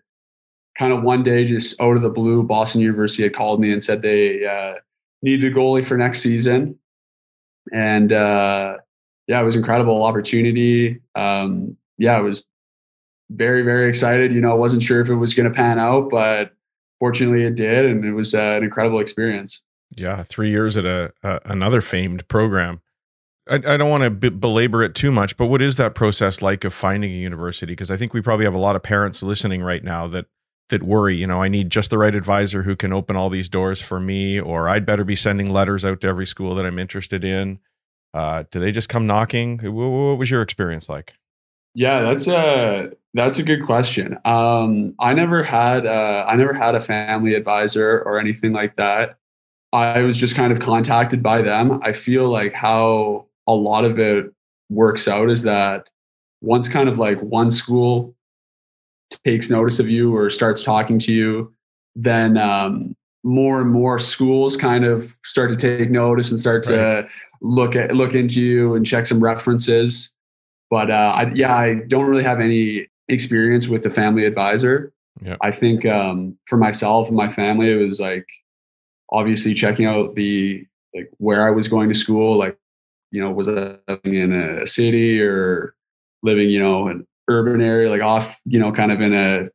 [SPEAKER 6] kind of one day, just out of the blue, Boston University had called me and said they uh, needed a goalie for next season, and uh, yeah, it was incredible opportunity. Um, yeah, I was very very excited. You know, I wasn't sure if it was going to pan out, but fortunately it did, and it was uh, an incredible experience.
[SPEAKER 5] Yeah, three years at a, a another famed program. I, I don't want to be- belabor it too much, but what is that process like of finding a university? Because I think we probably have a lot of parents listening right now that that worry. You know, I need just the right advisor who can open all these doors for me, or I'd better be sending letters out to every school that I'm interested in. Uh, do they just come knocking? What was your experience like?
[SPEAKER 6] Yeah, that's a that's a good question. Um, I never had uh, I never had a family advisor or anything like that. I was just kind of contacted by them. I feel like how a lot of it works out is that once kind of like one school takes notice of you or starts talking to you, then um, more and more schools kind of start to take notice and start right. to look at look into you and check some references. But uh, I, yeah, I don't really have any experience with the family advisor. Yep. I think um, for myself and my family, it was like obviously checking out the like where I was going to school, like you know, was I living in a city or living, you know, an urban area, like off, you know, kind of in a,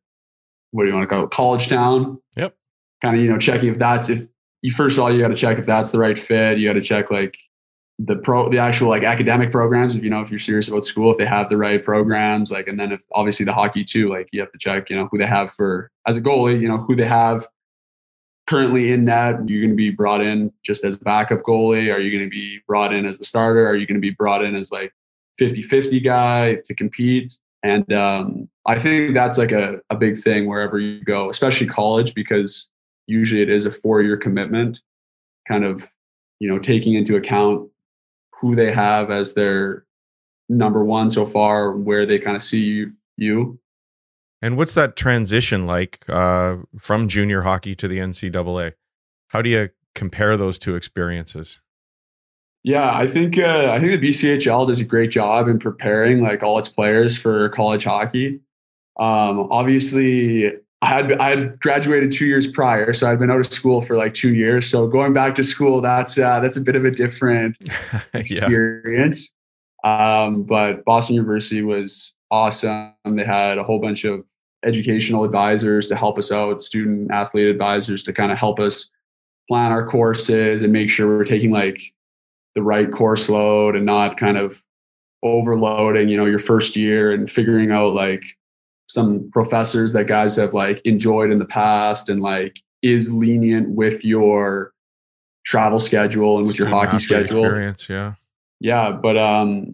[SPEAKER 6] what do you want to call it, college town?
[SPEAKER 5] Yep.
[SPEAKER 6] Kind of, you know, checking if that's, if you, first of all, you got to check if that's the right fit. You got to check like the pro, the actual like academic programs, if you know, if you're serious about school, if they have the right programs, like, and then if obviously the hockey too, like you have to check, you know, who they have for, as a goalie, you know, who they have currently in net? You're going to be brought in just as backup goalie? Are you going to be brought in as the starter? Are you going to be brought in as like 50 50 guy to compete? And um, I think that's like a, a big thing wherever you go, especially college, because usually it is a four year commitment, kind of, you know, taking into account who they have as their number one so far, where they kind of see you, you
[SPEAKER 5] and what's that transition like uh, from junior hockey to the NCAA? How do you compare those two experiences?
[SPEAKER 6] Yeah, I think uh, I think the BCHL does a great job in preparing like all its players for college hockey. Um, obviously, I had I had graduated two years prior, so I'd been out of school for like two years. So going back to school, that's uh, that's a bit of a different [laughs] experience. yeah. um, but Boston University was awesome. They had a whole bunch of educational advisors to help us out, student athlete advisors to kind of help us plan our courses and make sure we're taking like the right course load and not kind of overloading, you know, your first year and figuring out like some professors that guys have like enjoyed in the past and like is lenient with your travel schedule and with your hockey schedule.
[SPEAKER 5] Experience, yeah.
[SPEAKER 6] Yeah, but um,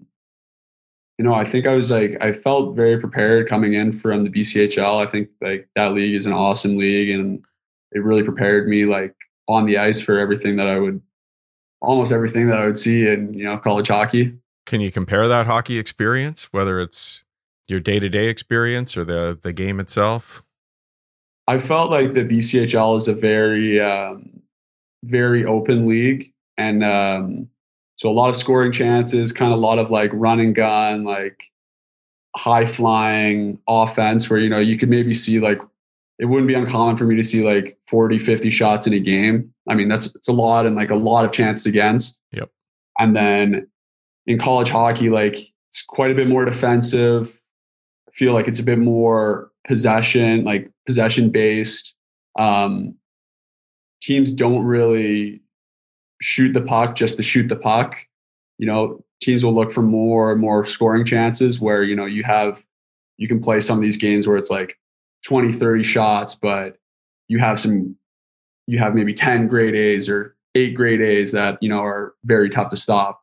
[SPEAKER 6] you know, I think I was like I felt very prepared coming in from the BCHL. I think like that league is an awesome league, and it really prepared me like on the ice for everything that I would, almost everything that I would see in you know college hockey.
[SPEAKER 5] Can you compare that hockey experience, whether it's your day to day experience or the the game itself?
[SPEAKER 6] I felt like the BCHL is a very, um, very open league, and um, so a lot of scoring chances, kind of a lot of like run and gun, like high flying offense, where you know you could maybe see like it wouldn't be uncommon for me to see like 40, 50 shots in a game. I mean, that's it's a lot and like a lot of chances against.
[SPEAKER 5] Yep.
[SPEAKER 6] And then in college hockey, like it's quite a bit more defensive. Feel like it's a bit more possession, like possession based. Um, teams don't really shoot the puck just to shoot the puck. You know, teams will look for more and more scoring chances where, you know, you have, you can play some of these games where it's like 20, 30 shots, but you have some, you have maybe 10 grade A's or eight grade A's that, you know, are very tough to stop.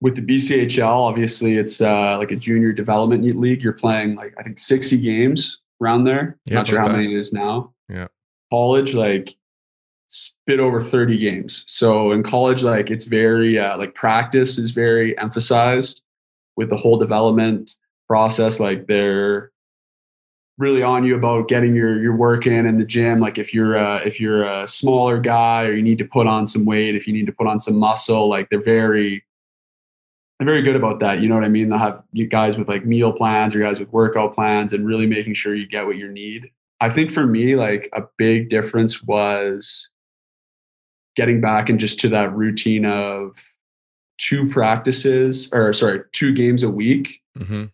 [SPEAKER 6] With the BCHL, obviously it's uh, like a junior development league. You're playing like, I think 60 games around there.
[SPEAKER 5] Yeah,
[SPEAKER 6] Not sure how
[SPEAKER 5] about
[SPEAKER 6] many it is now.
[SPEAKER 5] Yeah.
[SPEAKER 6] College, like spit over 30 games. So in college, like it's very uh, like practice is very emphasized with the whole development process. Like they're really on you about getting your your work in in the gym. Like if you're uh, if you're a smaller guy or you need to put on some weight, if you need to put on some muscle, like they're very they're very good about that. You know what I mean? They'll have you guys with like meal plans or guys with workout plans and really making sure you get what you need. I think for me, like a big difference was getting back and just to that routine of two practices or sorry, two games a week
[SPEAKER 5] Mm-hmm.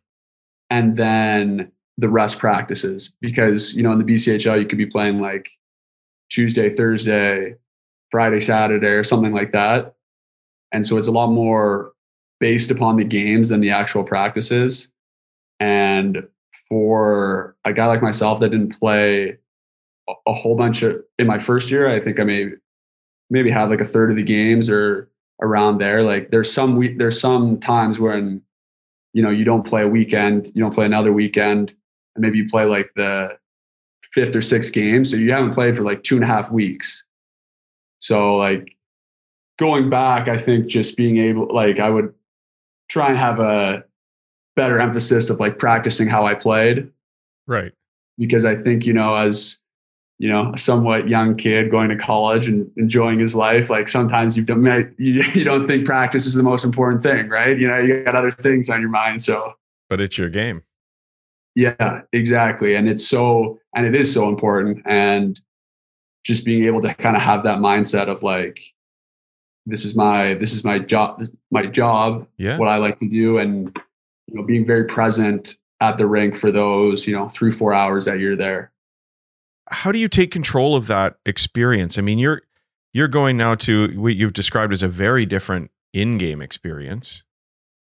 [SPEAKER 6] and then the rest practices because you know in the BCHL you could be playing like Tuesday, Thursday, Friday, Saturday or something like that. And so it's a lot more based upon the games than the actual practices. And for a guy like myself that didn't play a, whole bunch of in my first year, I think I may maybe have like a third of the games or around there. Like there's some week there's some times when you know you don't play a weekend, you don't play another weekend, and maybe you play like the fifth or sixth game. So you haven't played for like two and a half weeks. So like going back, I think just being able like I would try and have a better emphasis of like practicing how I played
[SPEAKER 5] Right.
[SPEAKER 6] because I think, you know, as you know, a somewhat young kid going to college and enjoying his life, like sometimes you don't you, [laughs] you don't think practice is the most important thing, right? You know, you got other things on your mind. So
[SPEAKER 5] But it's your game.
[SPEAKER 6] yeah, exactly. And it's so and it is so important. And just being able to kind of have that mindset of like, this is my this is my job this my job,
[SPEAKER 5] Yeah.
[SPEAKER 6] what I like to do, and you know, being very present at the rink for those, you know, three, four hours that you're there.
[SPEAKER 5] how do you take control of that experience? I mean, you're you're going now to what you've described as a very different in-game experience.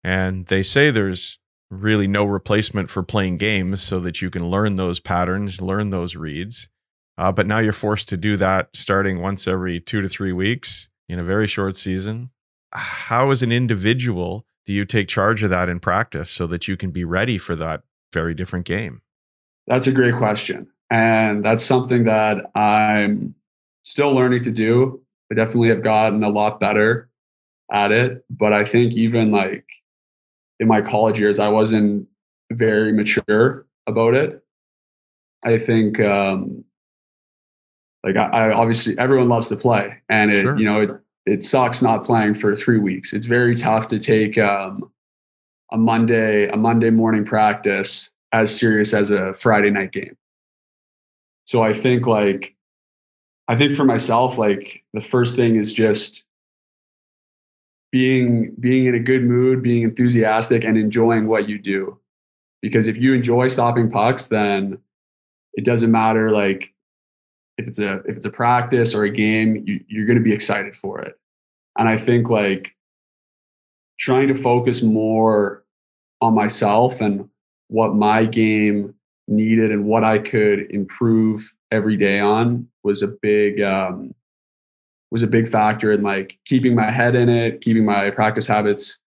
[SPEAKER 5] And they say there's really no replacement for playing games so that you can learn those patterns, learn those reads. Uh, but now you're forced to do that starting once every two to three weeks in a very short season. How, as an individual, do you take charge of that in practice so that you can be ready for that very different game?
[SPEAKER 6] That's a great question. And that's something that I'm still learning to do. I definitely have gotten a lot better at it. But I think even like in my college years, I wasn't very mature about it. I think um like I, I obviously everyone loves to play and it
[SPEAKER 5] Sure.
[SPEAKER 6] you know it it sucks not playing for three weeks. It's very tough to take um a Monday, a Monday morning practice as serious as a Friday night game. So I think like I think for myself, like the first thing is just being being in a good mood, being enthusiastic and enjoying what you do. Because if you enjoy stopping pucks, then it doesn't matter like if it's a if it's a practice or a game, you, you're going to be excited for it. And I think like trying to focus more on myself and what my game needed and what I could improve every day on was a big um, was a big factor in like keeping my head in it, keeping my practice habits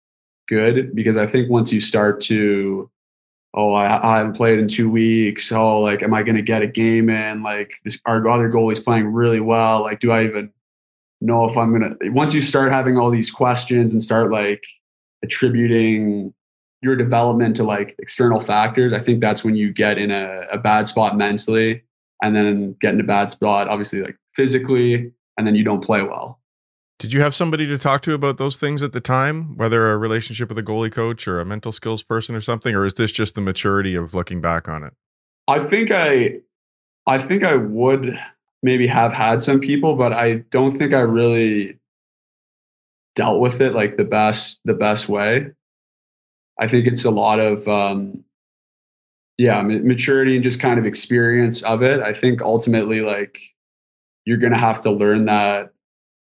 [SPEAKER 6] good. Because I think once you start to, oh, I, I haven't played in two weeks. Oh, like, am I going to get a game in? Like, this, our other goalie's playing really well. Like, do I even know if I'm going to? Once you start having all these questions and start like attributing your development to like external factors, I think that's when you get in a, a bad spot mentally and then get in a bad spot, obviously, like physically, and then you don't play well.
[SPEAKER 5] Did you have somebody to talk to about those things at the time, whether a relationship with a goalie coach or a mental skills person or something, or is this just the maturity of looking back on it?
[SPEAKER 6] I think I, I think I would maybe have had some people, but I don't think I really dealt with it like the best the best way. I think it's a lot of um, yeah maturity and just kind of experience of it. I think ultimately like you're to have to learn that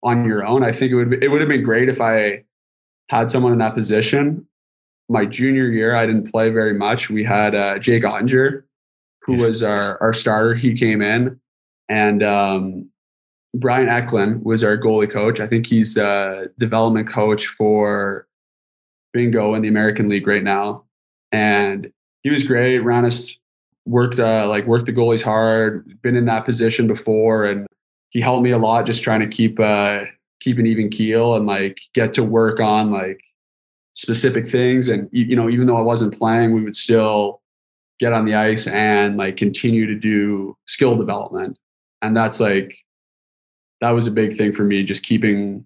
[SPEAKER 6] on your own. I think it would be, it would have been great if I had someone in that position. My junior year, I didn't play very much. We had uh, Jake Oettinger, who was our our starter. He came in, and um, Brian Eklund was our goalie coach. I think he's a development coach for Bingo in the American League right now, and he was great. Ran us worked uh, like worked the goalies hard. Been in that position before, and he helped me a lot just trying to keep uh keep an even keel and like get to work on like specific things. And you know even though I wasn't playing we would still get on the ice and like continue to do skill development. And that's like that was a big thing for me just keeping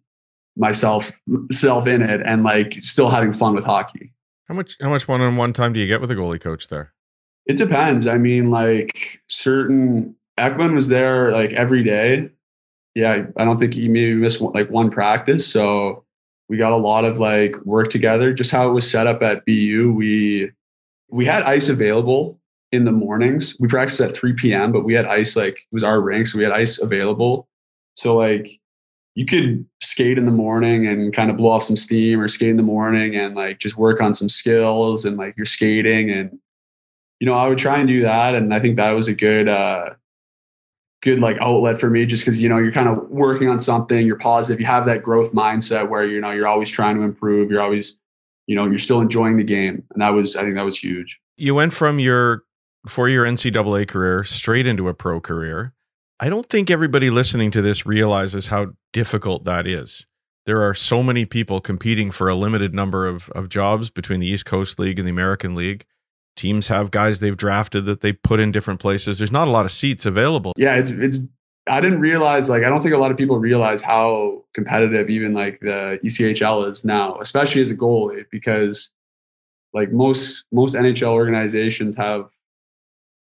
[SPEAKER 6] myself self in it and like still having fun with hockey.
[SPEAKER 5] How much how much one-on-one time do you get with a goalie coach there?
[SPEAKER 6] It depends. I mean like certain Eklund was there like every day yeah, I don't think he maybe missed like one practice. So we got a lot of like work together. Just how it was set up at BU, we we had ice available in the mornings. We practiced at 3 p.m., but we had ice like it was our rink, so we had ice available. So like you could skate in the morning and kind of blow off some steam or skate in the morning and like just work on some skills and like your skating and you know, I would try and do that and I think that was a good uh good like outlet for me just because you know you're kind of working on something you're positive you have that growth mindset where you know you're always trying to improve you're always you know you're still enjoying the game and that was i think that was huge.
[SPEAKER 5] You went from your four year ncaa career straight into a pro career. I don't think everybody listening to this realizes how difficult that is. There are so many people competing for a limited number of, of jobs between the east coast league and the american league teams have guys they've drafted that they put in different places. There's not a lot of seats available.
[SPEAKER 6] Yeah, it's it's I didn't realize like I don't think a lot of people realize how competitive even like the ECHL is now, especially as a goalie, because like most most NHL organizations have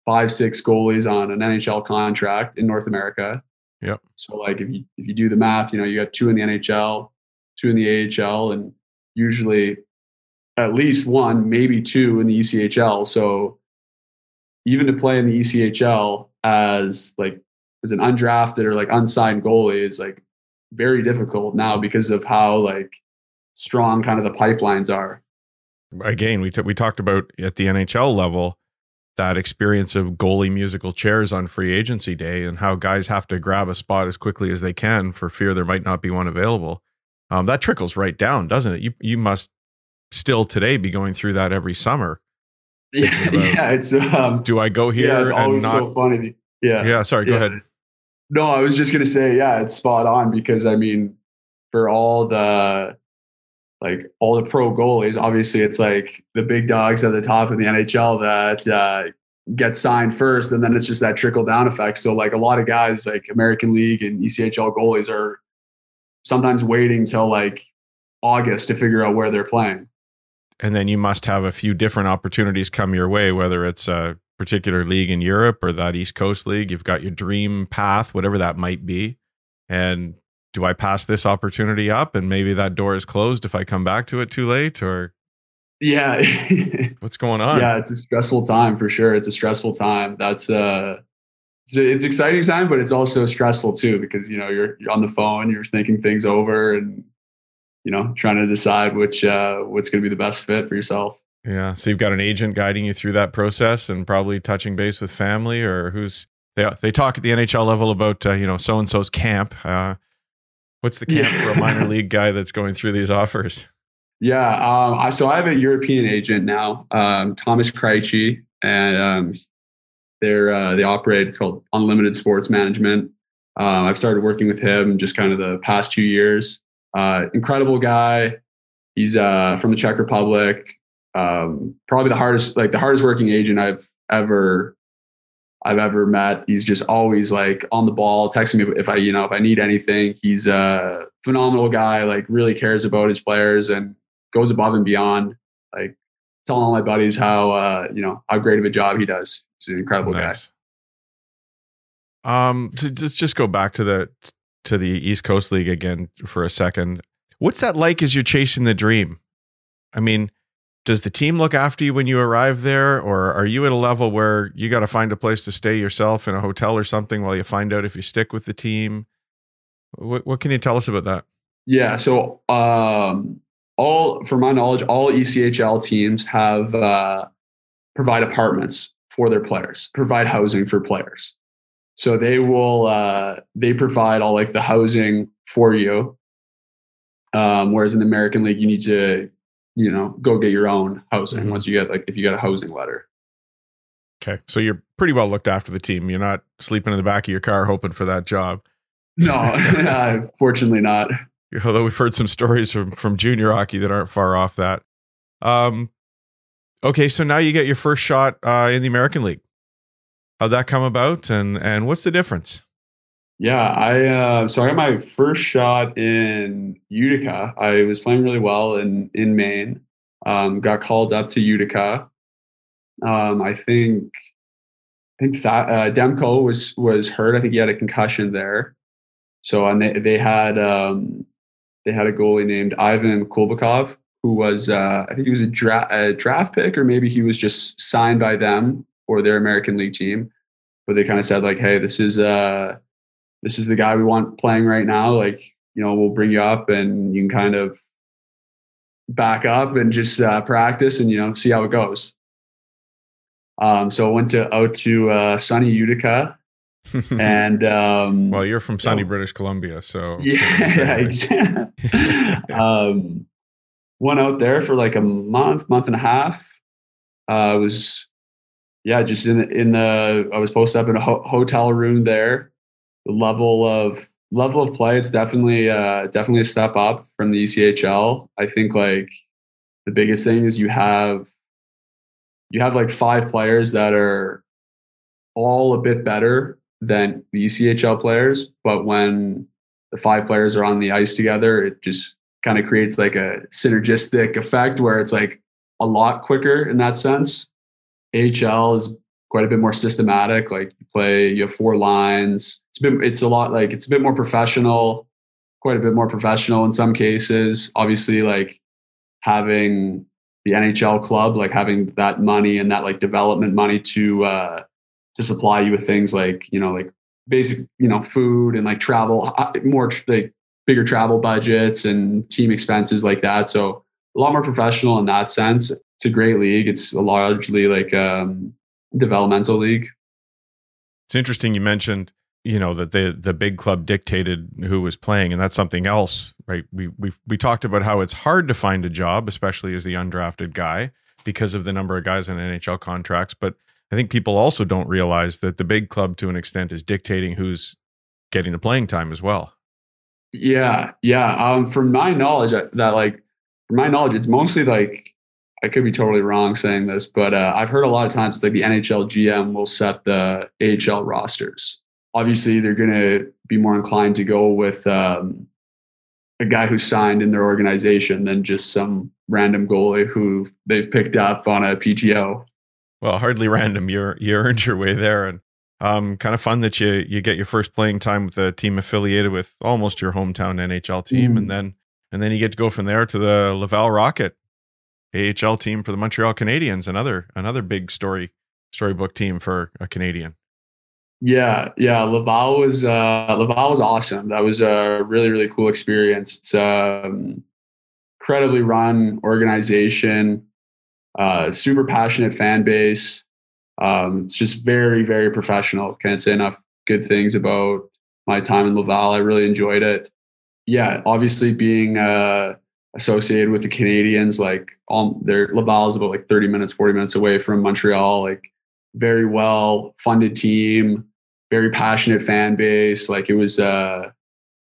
[SPEAKER 6] five, six goalies on an NHL contract in North America.
[SPEAKER 5] Yep.
[SPEAKER 6] So like if you if you do the math, you know, you got two in the NHL, two in the AHL, and usually at least one, maybe two in the ECHL. So even to play in the ECHL as like as an undrafted or like unsigned goalie is like very difficult now because of how like strong kind of the pipelines are.
[SPEAKER 5] Again, we t- we talked about at the NHL level that experience of goalie musical chairs on free agency day and how guys have to grab a spot as quickly as they can for fear there might not be one available. Um, that trickles right down, doesn't it? You you must still today be going through that every summer. [laughs]
[SPEAKER 6] Yeah, yeah. It's um,
[SPEAKER 5] do I go here?
[SPEAKER 6] Yeah, it's always not, so funny. Yeah,
[SPEAKER 5] yeah. Sorry, go
[SPEAKER 6] yeah.
[SPEAKER 5] ahead.
[SPEAKER 6] No, I was just gonna say, yeah, it's spot on because I mean, for all the like all the pro goalies, obviously it's like the big dogs at the top of the NHL that uh, get signed first, and then it's just that trickle down effect. So like a lot of guys, like American League and ECHL goalies, are sometimes waiting till like August to figure out where they're playing
[SPEAKER 5] and then you must have a few different opportunities come your way, whether it's a particular league in Europe or that East Coast league. You've got your dream path, whatever that might be. And do I pass this opportunity up and maybe that door is closed if I come back to it too late or
[SPEAKER 6] yeah [laughs]
[SPEAKER 5] what's going on
[SPEAKER 6] yeah it's a stressful time for sure it's a stressful time that's uh it's, a, it's exciting time but it's also stressful too because you know you're, you're on the phone you're thinking things over and you know, trying to decide which uh, what's going to be the best fit for yourself.
[SPEAKER 5] Yeah. So you've got an agent guiding you through that process, and probably touching base with family or who's they they talk at the NHL level about uh, you know so and so's camp. Uh, What's the camp for a minor [laughs] league guy that's going through these offers?
[SPEAKER 6] Yeah, um, I, so I have a European agent now, um, Thomas Krejci, and um, they're uh, they operate. It's called Unlimited Sports Management. Um, I've started working with him just kind of the past two years. Uh, incredible guy. He's uh, from the Czech Republic. Um, probably the hardest, like the hardest working agent I've ever I've ever met. He's just always like on the ball, texting me if I, you know, if I need anything. He's a phenomenal guy, like really cares about his players and goes above and beyond. Like telling all my buddies how, uh, you know, how great of a job he does. He's an incredible nice.
[SPEAKER 5] guy. Um, to just just go back to the to the East Coast League again for a second. What's that like as you're chasing the dream? I mean, does the team look after you when you arrive there or are you at a level where you got to find a place to stay yourself in a hotel or something while you find out if you stick with the team what, what can you tell us about that
[SPEAKER 6] yeah so um, all for my knowledge all echl teams have uh, provide apartments for their players provide housing for players so they will uh, they provide all like the housing for you um, whereas in the american league you need to you know, go get your own housing mm-hmm. once you get like if you get a housing letter.
[SPEAKER 5] Okay. So you're pretty well looked after the team. You're not sleeping in the back of your car hoping for that job.
[SPEAKER 6] No, [laughs] uh, fortunately not. [laughs]
[SPEAKER 5] Although we've heard some stories from from junior hockey that aren't far off that. Um okay, so now you get your first shot uh, in the American League. How'd that come about and and what's the difference?
[SPEAKER 6] Yeah, I uh, so I got my first shot in Utica. I was playing really well in in Maine. Um, got called up to Utica. Um, I think I think that uh, Demko was was hurt. I think he had a concussion there. So and they they had um, they had a goalie named Ivan Kulbakov who was uh, I think he was a, dra- a draft pick or maybe he was just signed by them or their American League team. But they kind of said like, hey, this is uh this is the guy we want playing right now. Like, you know, we'll bring you up and you can kind of back up and just uh, practice and, you know, see how it goes. Um, so I went to out to uh, sunny Utica, [laughs] and um,
[SPEAKER 5] well, you're from sunny British Columbia, so [laughs]
[SPEAKER 6] yeah, [laughs] um, went out there for like a month, month and a half. Uh, I was yeah, just in in the I was posted up in a ho- hotel room there, the level of level of play, it's definitely uh, definitely a step up from the ECHL. I think like the biggest thing is you have you have like five players that are all a bit better than the ECHL players, but when the five players are on the ice together, it just kind of creates like a synergistic effect where it's like a lot quicker in that sense. AHL is quite a bit more systematic. Like you play, you have four lines. It's been, it's a lot like it's a bit more professional, quite a bit more professional in some cases. Obviously, like having the NHL club, like having that money and that like development money to uh, to supply you with things like you know like basic you know food and like travel, uh, more like bigger travel budgets and team expenses like that. So a lot more professional in that sense. It's a great league. It's a largely like um, developmental league.
[SPEAKER 5] It's interesting you mentioned, you know, that the the big club dictated who was playing, and that's something else, right? We we we talked about how it's hard to find a job, especially as the undrafted guy, because of the number of guys on NHL contracts. But I think people also don't realize that the big club, to an extent, is dictating who's getting the playing time as well.
[SPEAKER 6] Yeah, yeah. Um, from my knowledge, that like, from my knowledge, it's mostly like I could be totally wrong saying this, but uh, I've heard a lot of times it's like the NHL GM will set the AHL rosters. Obviously, they're going to be more inclined to go with um, a guy who's signed in their organization than just some random goalie who they've picked up on a PTO.
[SPEAKER 5] Well, hardly random. You're you earned your way there, and um, kind of fun that you you get your first playing time with a team affiliated with almost your hometown NHL team, mm. and then and then you get to go from there to the Laval Rocket AHL team for the Montreal Canadiens, another another big story storybook team for a Canadian.
[SPEAKER 6] Yeah, yeah. Laval was uh, Laval was awesome. That was a really really cool experience. It's um, incredibly run organization, uh, super passionate fan base. Um, it's just very very professional. Can't say enough good things about my time in Laval. I really enjoyed it. Yeah, obviously being uh, associated with the Canadiens, like um, their Laval is about like 30 minutes, 40 minutes away from Montreal, like very well funded team, very passionate fan base. Like it was, uh,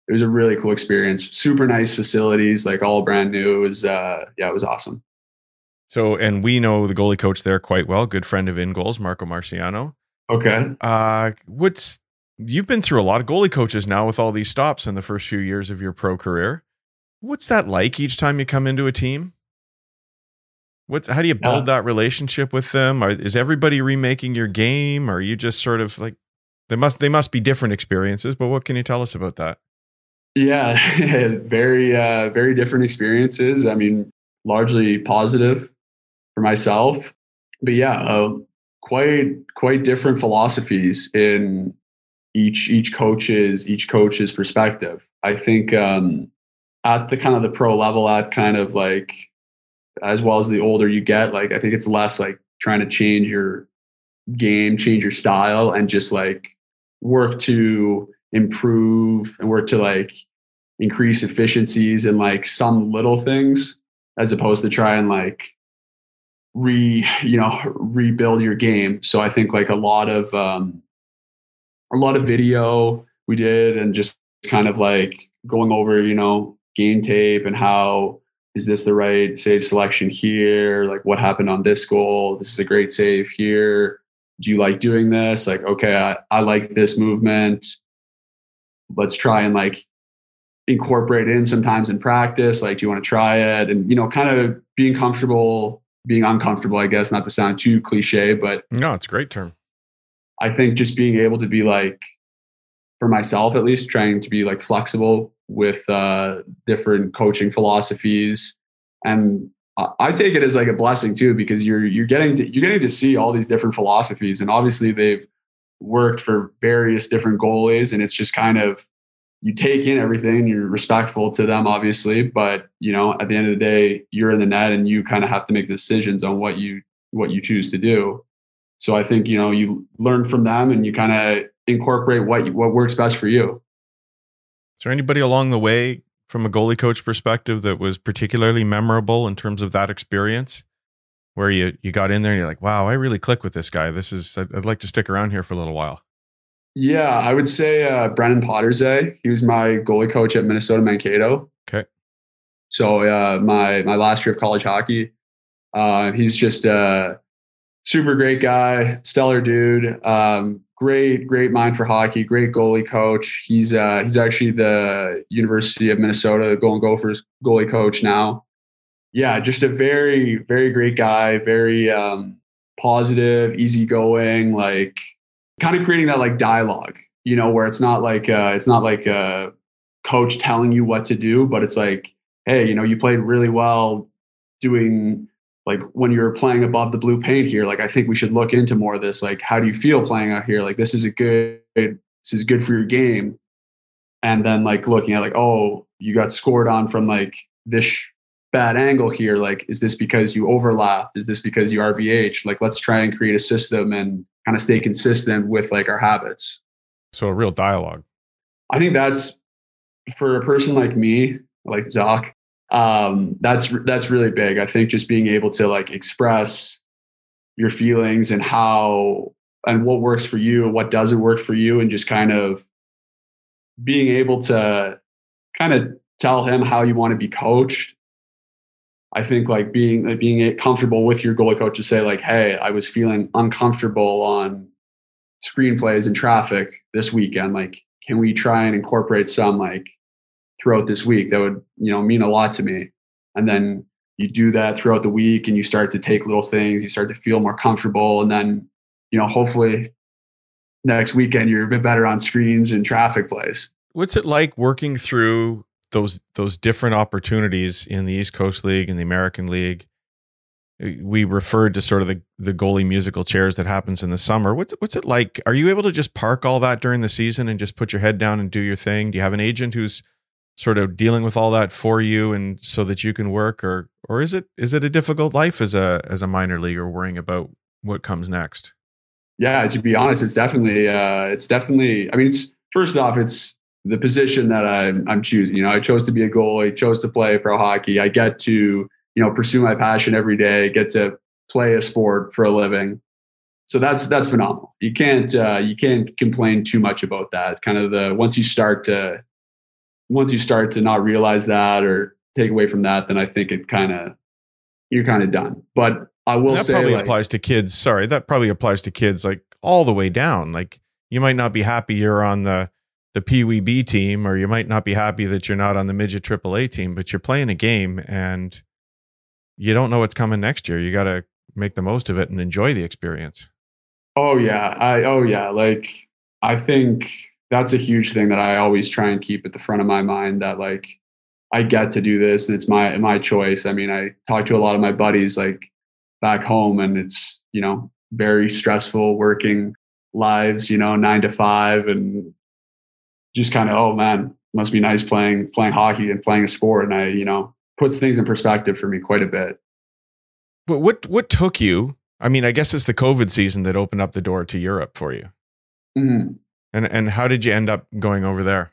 [SPEAKER 6] it was a really cool experience. Super nice facilities, like all brand new. It was, uh, yeah, it was awesome.
[SPEAKER 5] So, and we know the goalie coach there quite well, good friend of InGoals, Marco Marciano.
[SPEAKER 6] Okay.
[SPEAKER 5] Uh, what's you've been through a lot of goalie coaches now with all these stops in the first few years of your pro career. What's that like each time you come into a team? What's how do you build that relationship with them? Are, is everybody remaking your game? Or are you just sort of like they must they must be different experiences? But what can you tell us about that?
[SPEAKER 6] Yeah, [laughs] very uh, very different experiences. I mean, largely positive for myself, but yeah, uh, quite quite different philosophies in each each coach's each coach's perspective. I think um, at the kind of the pro level, at kind of like as well as the older you get, like I think it's less like trying to change your game, change your style, and just like work to improve and work to like increase efficiencies and like some little things as opposed to try and like re you know rebuild your game so i think like a lot of um a lot of video we did and just kind of like going over you know game tape and how is this the right save selection here? Like what happened on this goal? This is a great save here. Do you like doing this? Like, okay, I, I like this movement. Let's try and like incorporate in sometimes in practice. Like, do you want to try it? And, you know, kind of being comfortable, being uncomfortable, I guess, not to sound too cliche, but
[SPEAKER 5] no, it's a great term.
[SPEAKER 6] I think just being able to be like, for myself at least, trying to be like flexible with uh, different coaching philosophies, and I take it as like a blessing too because you're you're getting to you're getting to see all these different philosophies, and obviously they've worked for various different goalies, and it's just kind of you take in everything you're respectful to them obviously. But you know at the end of the day you're in the net and you kind of have to make decisions on what you what you choose to do so i think you know you learn from them and you kind of incorporate what what works best for you
[SPEAKER 5] is there anybody along the way from a goalie coach perspective that was particularly memorable in terms of that experience? Where you you got in there and you're like, wow, I really click with this guy. This is I'd, I'd like to stick around here for a little while.
[SPEAKER 6] Yeah, I would say uh, Brennan Poderzay. He was my goalie coach at Minnesota Mankato.
[SPEAKER 5] Okay.
[SPEAKER 6] So uh, my my last year of college hockey, uh, he's just a super great guy, stellar dude. Um, great, great mind for hockey, great goalie coach. He's uh, he's actually the University of Minnesota Golden Gophers goalie coach now. Yeah, just a very, very great guy, very um, positive, easygoing, like kind of creating that like dialogue, you know, where it's not like uh, it's not like a coach telling you what to do, but it's like, hey, you know, you played really well doing like when you're playing above the blue paint here, like I think we should look into more of this. Like, how do you feel playing out here? Like, this is a good, this is good for your game. And then like looking at like, oh, you got scored on from like this bad angle here. Like, is this because you overlap? Is this because you RVH? Like, let's try and create a system and kind of stay consistent with like our habits.
[SPEAKER 5] So a real dialogue.
[SPEAKER 6] I think that's for a person like me, like Doc, um, that's that's really big. I think just being able to like express your feelings and how and what works for you, what doesn't work for you, and just kind of being able to kind of tell him how you want to be coached. I think like being like being comfortable with your goalie coach to say like, "Hey, I was feeling uncomfortable on screenplays and traffic this weekend. Like, can we try and incorporate some like throughout this week that would you know mean a lot to me and then you do that throughout the week and you start to take little things you start to feel more comfortable and then you know hopefully next weekend you're a bit better on screens and traffic plays
[SPEAKER 5] what's it like working through those those different opportunities in the east coast league and the american league uh, we referred to sort of the, the goalie musical chairs that happens in the summer. What's what's it like? Are you able to just park all that during the season and just put your head down and do your thing? Do you have an agent who's sort of dealing with all that for you and so that you can work or or is it is it a difficult life as a as a minor leaguer worrying about what comes next
[SPEAKER 6] yeah to be honest it's definitely uh it's definitely i mean it's first off it's the position that I'm I'm choosing. You know, I chose to be a goalie, chose to play pro hockey. I get to you know pursue my passion every day, get to play a sport for a living. So that's that's phenomenal. You can't uh, you can't complain too much about that. Kind of the once you start to once you start to not realize that or take away from that, then I think it kind of you're kind of done. But I will say
[SPEAKER 5] that
[SPEAKER 6] say
[SPEAKER 5] probably
[SPEAKER 6] like,
[SPEAKER 5] applies to kids. Sorry, that probably applies to kids like all the way down. Like you might not be happy you're on the the Pee Wee B team, or you might not be happy that you're not on the midget AAA team, but you're playing a game and you don't know what's coming next year. You got to make the most of it and enjoy the experience.
[SPEAKER 6] Oh yeah, I oh yeah, like I think that's a huge thing that I always try and keep at the front of my mind that like I get to do this and it's my my choice. I mean, I talk to a lot of my buddies like back home and it's, you know, very stressful working lives, you know, 9 to 5 and just kind of oh man, must be nice playing playing hockey and playing a sport and I, you know, puts things in perspective for me quite a bit.
[SPEAKER 5] But what what took you? I mean, I guess it's the COVID season that opened up the door to Europe for you.
[SPEAKER 6] Mhm.
[SPEAKER 5] And and how did you end up going over there?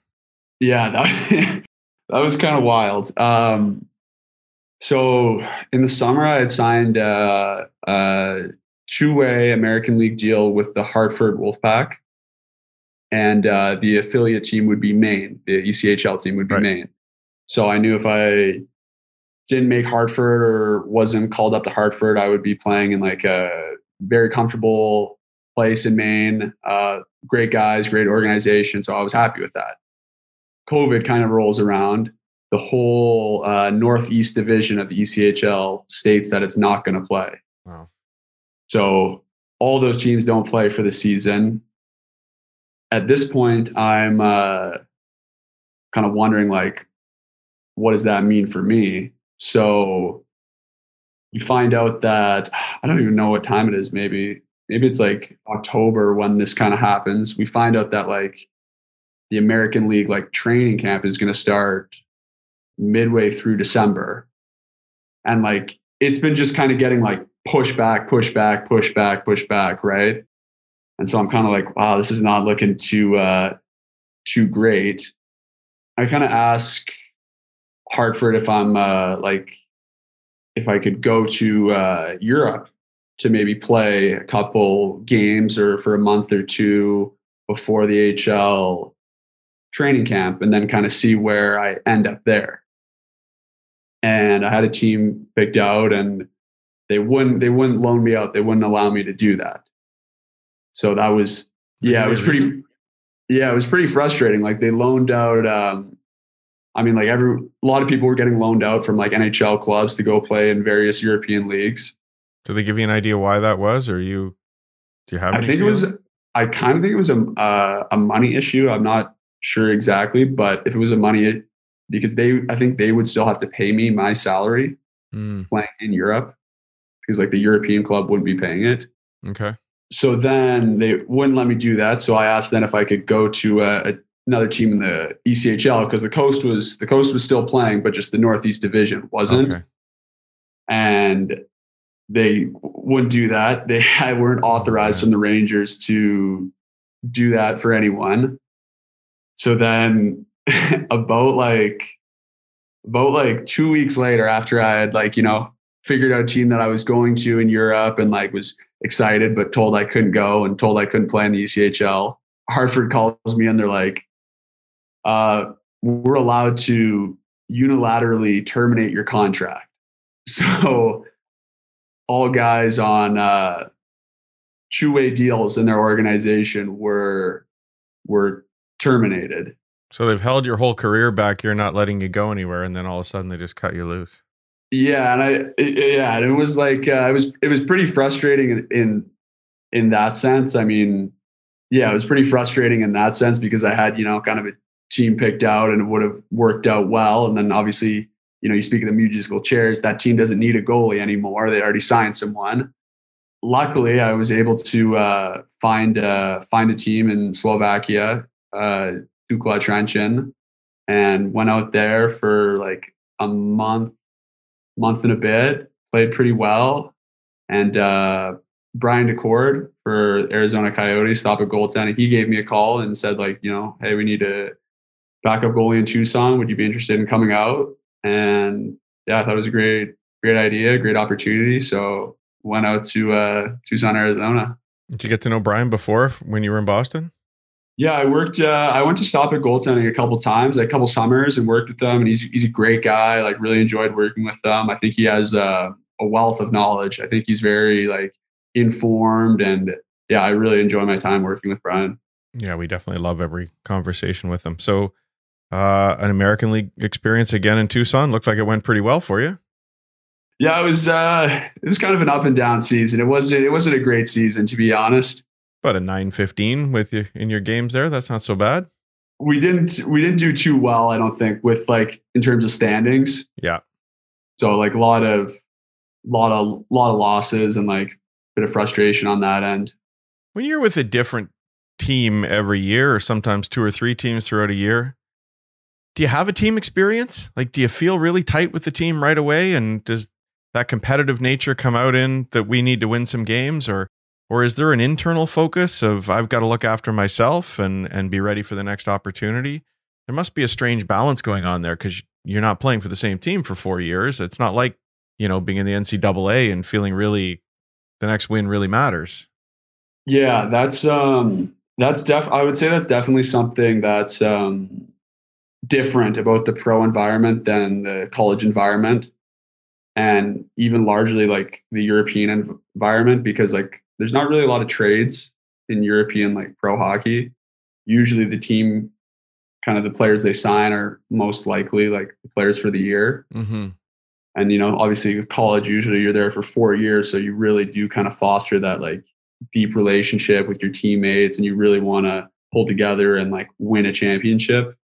[SPEAKER 6] Yeah, [laughs] that, that was kind of wild. Um, so in the summer, I had signed a, a two-way American League deal with the Hartford Wolfpack, and uh, the affiliate team would be Maine. The ECHL team would be
[SPEAKER 5] Right.
[SPEAKER 6] Maine. So I knew if I didn't make Hartford or wasn't called up to Hartford, I would be playing in like a very comfortable place in Maine. Uh, great guys, great organization. So I was happy with that. COVID kind of rolls around. The whole uh, Northeast division of the ECHL states that it's not going to play.
[SPEAKER 5] Wow.
[SPEAKER 6] So all those teams don't play for the season. At this point, I'm uh, kind of wondering, like, what does that mean for me? So you find out that I don't even know what time it is. Maybe maybe it's like October when this kind of happens. We find out that like the American League like training camp is going to start midway through December. And like it's been just kind of getting like push back, push back, push back, push back, right? And so I'm kind of like, wow, this is not looking too uh too great. I kind of ask Hartford if I'm uh like if I could go to uh Europe to maybe play a couple games or for a month or two before the HL training camp and then kind of see where I end up there. And I had a team picked out and they wouldn't they wouldn't loan me out. They wouldn't allow me to do that. So that was yeah, it was pretty yeah, it was pretty frustrating. Like they loaned out um I mean like every a lot of people were getting loaned out from like NHL clubs to go play in various European leagues.
[SPEAKER 5] Did they give you an idea why that was, or you? Do you have?
[SPEAKER 6] I think it was. I kind of think it was a uh, a money issue. I'm not sure exactly, but if it was a money, because they, I think they would still have to pay me my salary
[SPEAKER 5] Hmm,
[SPEAKER 6] playing in Europe, because like the European club wouldn't be paying it.
[SPEAKER 5] okay.
[SPEAKER 6] So then they wouldn't let me do that. So I asked then if I could go to a, a, another team in the ECHL because the coast was the coast was still playing, but just the Northeast Division wasn't
[SPEAKER 5] Okay.
[SPEAKER 6] and they wouldn't do that. They [laughs] weren't authorized from the Rangers to do that for anyone. So then, [laughs] about like about like two weeks later, after I had like you know figured out a team that I was going to in Europe and like was excited, but told I couldn't go and told I couldn't play in the ECHL. Hartford calls me and they're like, uh, "We're allowed to unilaterally terminate your contract." [laughs] So all guys on uh, two-way deals in their organization were were terminated.
[SPEAKER 5] So they've held your whole career back. You're not letting you go anywhere, and then all of a sudden they just cut you loose.
[SPEAKER 6] Yeah, and I it- yeah, and it was like uh, it was it was pretty frustrating in, in in that sense. I mean, yeah, it was pretty frustrating in that sense because I had you know kind of a team picked out and it would have worked out well, and then obviously you know you speak of the musical chairs. That team doesn't need a goalie anymore. They already signed someone. Luckily, I was able to uh, find uh, find a team in Slovakia, uh, Dukla Trenčín, and went out there for like a month month and a bit, played pretty well. And uh, Brian Daccord for Arizona Coyotes, Stop It Goaltending, he gave me a call and said, like, you know, hey, we need to backup goalie in Tucson. Would you be interested in coming out? And yeah, I thought it was a great, great idea, great opportunity. So went out to uh, Tucson, Arizona.
[SPEAKER 5] Did you get to know Brian before when you were in Boston?
[SPEAKER 6] Yeah, I worked. Uh, I went to Stop It Goaltending a couple times, like a couple summers, and worked with them. And he's he's a great guy. Like really enjoyed working with them. I think he has uh, a wealth of knowledge. I think he's very like informed, and yeah, I really enjoy my time working with Brian.
[SPEAKER 5] Yeah, we definitely love every conversation with him. So, uh, an American League experience again in Tucson looked like it went pretty well for you.
[SPEAKER 6] Yeah, it was. Uh, it was kind of an up and down season. It wasn't. It wasn't a great season, to be honest.
[SPEAKER 5] But a nine fifteen with you in your games there. That's not so bad.
[SPEAKER 6] We didn't. We didn't do too well. I don't think with like in terms of standings.
[SPEAKER 5] Yeah.
[SPEAKER 6] So like a lot of, lot of, lot of losses and like a bit of frustration on that end.
[SPEAKER 5] When you're with a different team every year, or sometimes two or three teams throughout a year, do you have a team experience? Like, do you feel really tight with the team right away? And does that competitive nature come out in that we need to win some games, or or is there an internal focus of I've got to look after myself and and be ready for the next opportunity? There must be a strange balance going on there because you're not playing for the same team for four years. It's not like you know being in the NCAA and feeling really the next win really matters.
[SPEAKER 6] Yeah, that's um that's def I would say that's definitely something that's um different about the pro environment than the college environment and even largely like the European environment because like there's not really a lot of trades in European like pro hockey. Usually the team kind of the players they sign are most likely like the players for the year.
[SPEAKER 5] Mm-hmm.
[SPEAKER 6] And you know, obviously with college, usually you're there for four years, so you really do kind of foster that like deep relationship with your teammates, and you really want to pull together and like win a championship.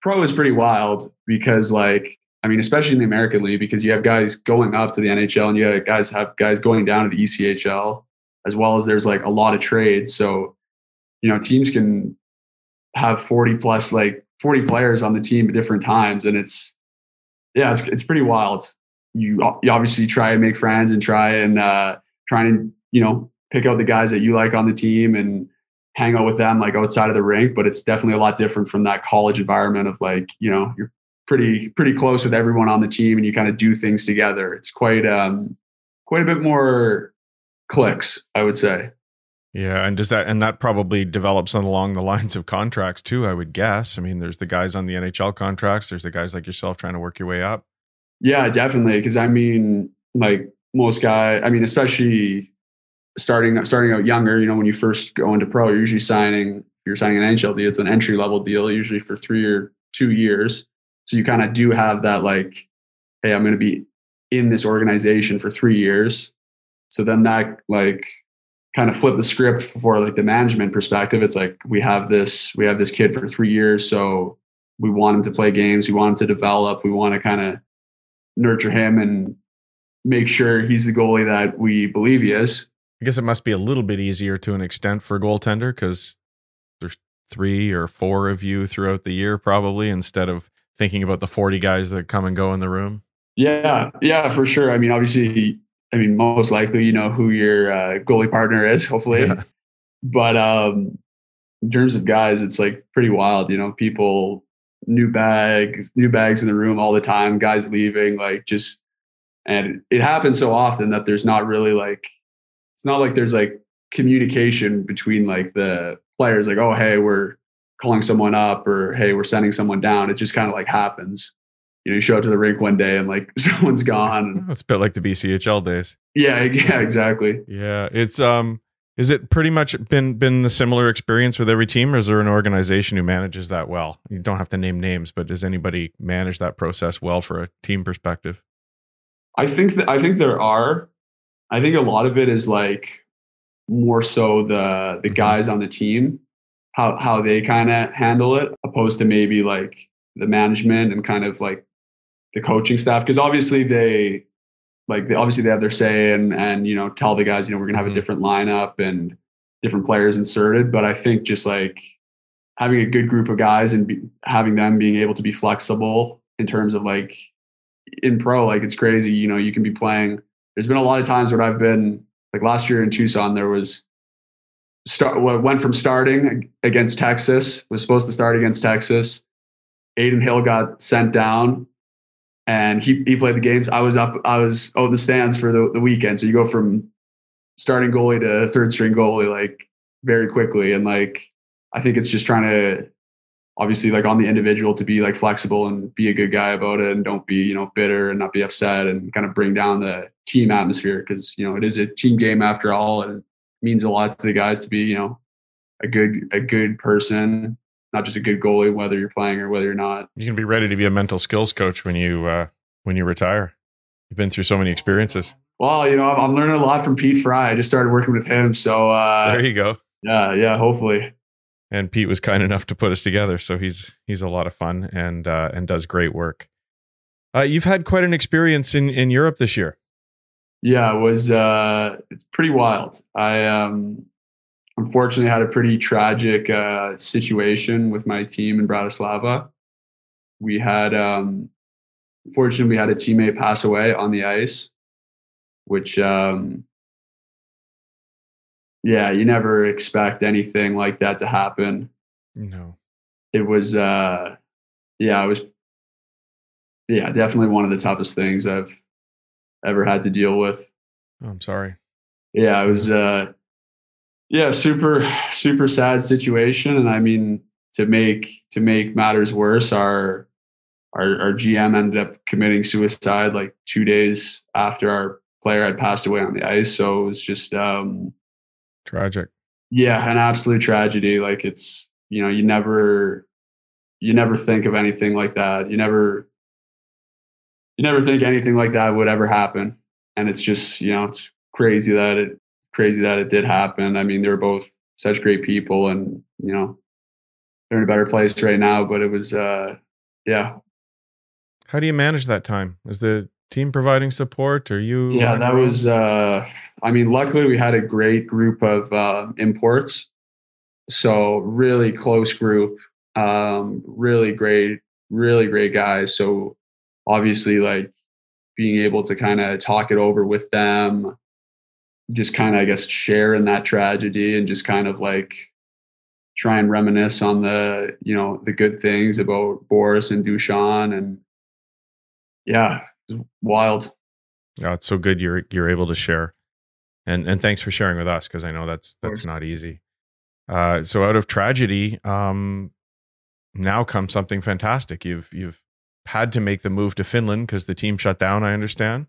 [SPEAKER 6] Pro is pretty wild because like I mean, especially in the American League, because you have guys going up to the NHL and you have guys have guys going down to the ECHL, as well as there's like a lot of trades. So, you know, teams can have 40 plus like 40 players on the team at different times. And it's, yeah, it's, it's pretty wild. You, you obviously try and make friends and try and, uh, try and, you know, pick out the guys that you like on the team and hang out with them like outside of the rink. But it's definitely a lot different from that college environment of like, you know, you're pretty pretty close with everyone on the team and you kind of do things together. It's quite um quite a bit more clicks i would say.
[SPEAKER 5] Yeah and does that and that probably develops along the lines of contracts too i would guess. I mean there's the guys on the nhl contracts there's the guys like yourself trying to work your way up.
[SPEAKER 6] Yeah definitely because i mean like most guy i mean especially starting starting out younger you know when you first go into pro you're usually signing you're signing an nhl deal it's an entry level deal usually for three or two years so you kind of do have that like, hey, I'm going to be in this organization for three years. So then that like kind of flip the script for like the management perspective. It's like we have this we have this kid for three years, so we want him to play games. We want him to develop. We want to kind of nurture him and make sure he's the goalie that we believe he is.
[SPEAKER 5] I guess it must be a little bit easier to an extent for a goaltender because there's three or four of you throughout the year, probably instead of thinking about the 40 guys that come and go in the room?
[SPEAKER 6] Yeah, yeah, for sure. I mean, obviously, I mean, most likely, you know who your uh, goalie partner is, hopefully. Yeah. But um, in terms of guys, it's like pretty wild. You know, people, new bags, new bags in the room all the time. Guys leaving, like just, and it happens so often that there's not really like, it's not like there's like communication between like the players. Like, oh, hey, we're calling someone up or hey we're sending someone down. It just kind of like happens. You know you show up to the rink one day and like [laughs] someone's gone
[SPEAKER 5] it's a bit like the bchl days.
[SPEAKER 6] Yeah [laughs] yeah exactly.
[SPEAKER 5] Yeah it's um is it pretty much been been the similar experience with every team or is there an organization who manages that well? You don't have to name names but does anybody manage that process well for a team perspective?
[SPEAKER 6] I think that i think there are i think a lot of it is like more so the the mm-hmm. guys on the team how how they kind of handle it opposed to maybe like the management and kind of like the coaching staff because obviously they like they obviously they have their say and and you know tell the guys you know we're gonna have mm-hmm. a different lineup and different players inserted but i think just like having a good group of guys and be, having them being able to be flexible in terms of like in pro like it's crazy you know you can be playing there's been a lot of times where i've been like last year in tucson there was start went from starting against Texas was supposed to start against Texas, Adin Hill got sent down and he, he played the games. I was up, I was in the stands for the, the weekend. So you go from starting goalie to third string goalie like very quickly. And like, I think it's just trying to obviously like on the individual to be like flexible and be a good guy about it and don't be, you know, bitter and not be upset and kind of bring down the team atmosphere because, you know, it is a team game after all and it means a lot to the guys to be, you know, a good a good person, not just a good goalie, whether you're playing or whether you're not.
[SPEAKER 5] You can be ready to be a mental skills coach when you uh, when you retire. You've been through so many experiences.
[SPEAKER 6] Well, you know, I'm, I'm learning a lot from Pete Fry. I just started working with him, so uh,
[SPEAKER 5] there you go.
[SPEAKER 6] Yeah, yeah. Hopefully.
[SPEAKER 5] And Pete was kind enough to put us together, so he's he's a lot of fun and uh, and does great work. Uh, you've had quite an experience in in Europe this year.
[SPEAKER 6] Yeah, it was uh, it's pretty wild. I um, unfortunately had a pretty tragic uh, situation with my team in Bratislava. We had, um, unfortunately, we had a teammate pass away on the ice, which, um, yeah, you never expect anything like that to happen.
[SPEAKER 5] No,
[SPEAKER 6] it was, uh, yeah, it was, yeah, definitely one of the toughest things I've ever had to deal with.
[SPEAKER 5] Oh, I'm sorry.
[SPEAKER 6] Yeah, it was. Uh, yeah, super super sad situation, and I mean to make to make matters worse, our our, our GM ended up committing suicide like two days after our player had passed away on the ice. So it was just um,
[SPEAKER 5] tragic.
[SPEAKER 6] Yeah, an absolute tragedy. Like it's you know you never you never think of anything like that. You never you never think anything like that would ever happen, and it's just you know it's crazy that it crazy that it did happen. I mean, they were both such great people, and you know, they're in a better place right now. But it was, uh, yeah.
[SPEAKER 5] How do you manage that time? Is the team providing support, or you?
[SPEAKER 6] Yeah, that was. Uh, I mean, luckily we had a great group of uh, imports, so really close group, um, really great, really great guys. So obviously, like being able to kind of talk it over with them just kind of, I guess, share in that tragedy and just kind of like try and reminisce on the, you know, the good things about Boris and Dusan and yeah, wild.
[SPEAKER 5] Yeah, it's so good you're you're able to share. And and thanks for sharing with us because I know that's that's not easy. Uh, so out of tragedy, um, now comes something fantastic. You've you've had to make the move to Finland because the team shut down. I understand.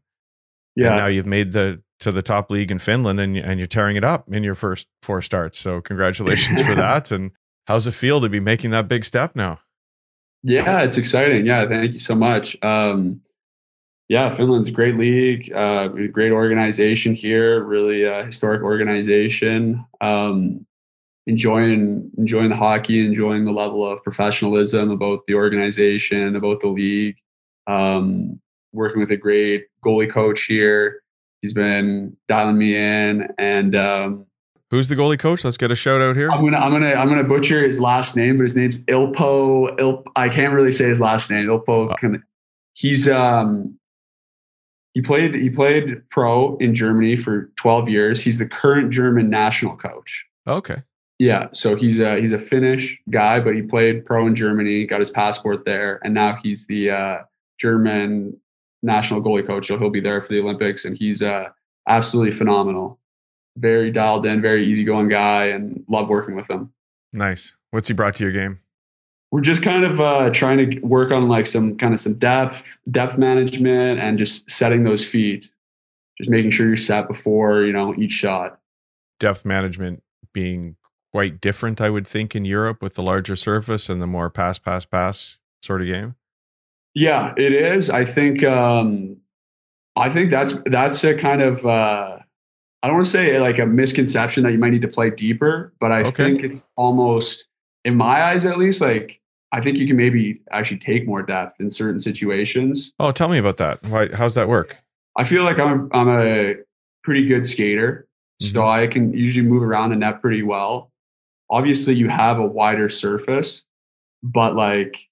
[SPEAKER 5] Yeah. And now you've made the to the top league in Finland and and you're tearing it up in your first four starts. So congratulations for [laughs] that. And how's it feel to be making that big step now?
[SPEAKER 6] Yeah, it's exciting. Yeah, thank you so much. Um, yeah, Finland's a great league, uh, great organization here, really uh, historic organization. Um, enjoying enjoying the hockey, enjoying the level of professionalism about the organization, about the league. Um, working with a great goalie coach here. He's been dialing me in, and um,
[SPEAKER 5] who's the goalie coach? Let's get a shout out here.
[SPEAKER 6] I'm gonna I'm gonna I'm gonna butcher his last name, but his name's Ilpo. Il, I can't really say his last name. Ilpo. Uh, he's um he played he played pro in Germany for 12 years. He's the current German national coach.
[SPEAKER 5] Okay.
[SPEAKER 6] Yeah, so he's a he's a Finnish guy, but he played pro in Germany, got his passport there, and now he's the uh, German national goalie coach. So he'll be there for the Olympics, and he's uh, absolutely phenomenal. Very dialed in, very easygoing guy, and love working with him.
[SPEAKER 5] Nice. What's he brought to your game?
[SPEAKER 6] We're just kind of uh, trying to work on like some kind of some depth, depth management, and just setting those feet. Just making sure you're set before you know each shot.
[SPEAKER 5] Depth management being quite different, I would think, in Europe with the larger surface and the more pass, pass, pass sort of game.
[SPEAKER 6] Yeah, it is. I think um I think that's that's a kind of uh I don't want to say like a misconception that you might need to play deeper, but I okay. think it's almost in my eyes at least like I think you can maybe actually take more depth in certain situations.
[SPEAKER 5] Oh, tell me about that. Why how's that work?
[SPEAKER 6] I feel like I'm I'm a pretty good skater, mm-hmm. so I can usually move around the net pretty well. Obviously, you have a wider surface, but like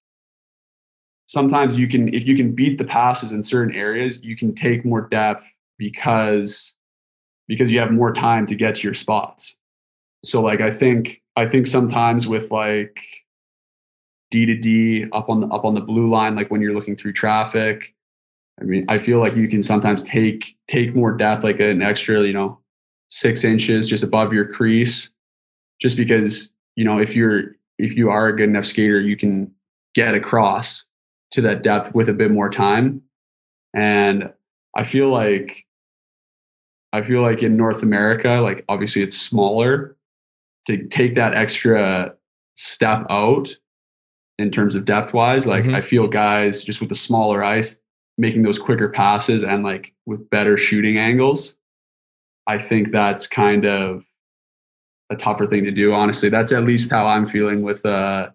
[SPEAKER 6] sometimes you can if you can beat the passes in certain areas you can take more depth because because you have more time to get to your spots so like i think i think sometimes with like D to D up on the up on the blue line, like when you're looking through traffic. I mean, I feel like you can sometimes take take more depth, like an extra, you know, six inches just above your crease, just because you know if you're if you are a good enough skater, you can get across to that depth with a bit more time. And I feel like I feel like in North America, like obviously it's smaller, to take that extra step out in terms of depth wise. Like mm-hmm. I feel guys just with the smaller ice making those quicker passes and like with better shooting angles. I think that's kind of a tougher thing to do. Honestly, that's at least how I'm feeling with uh,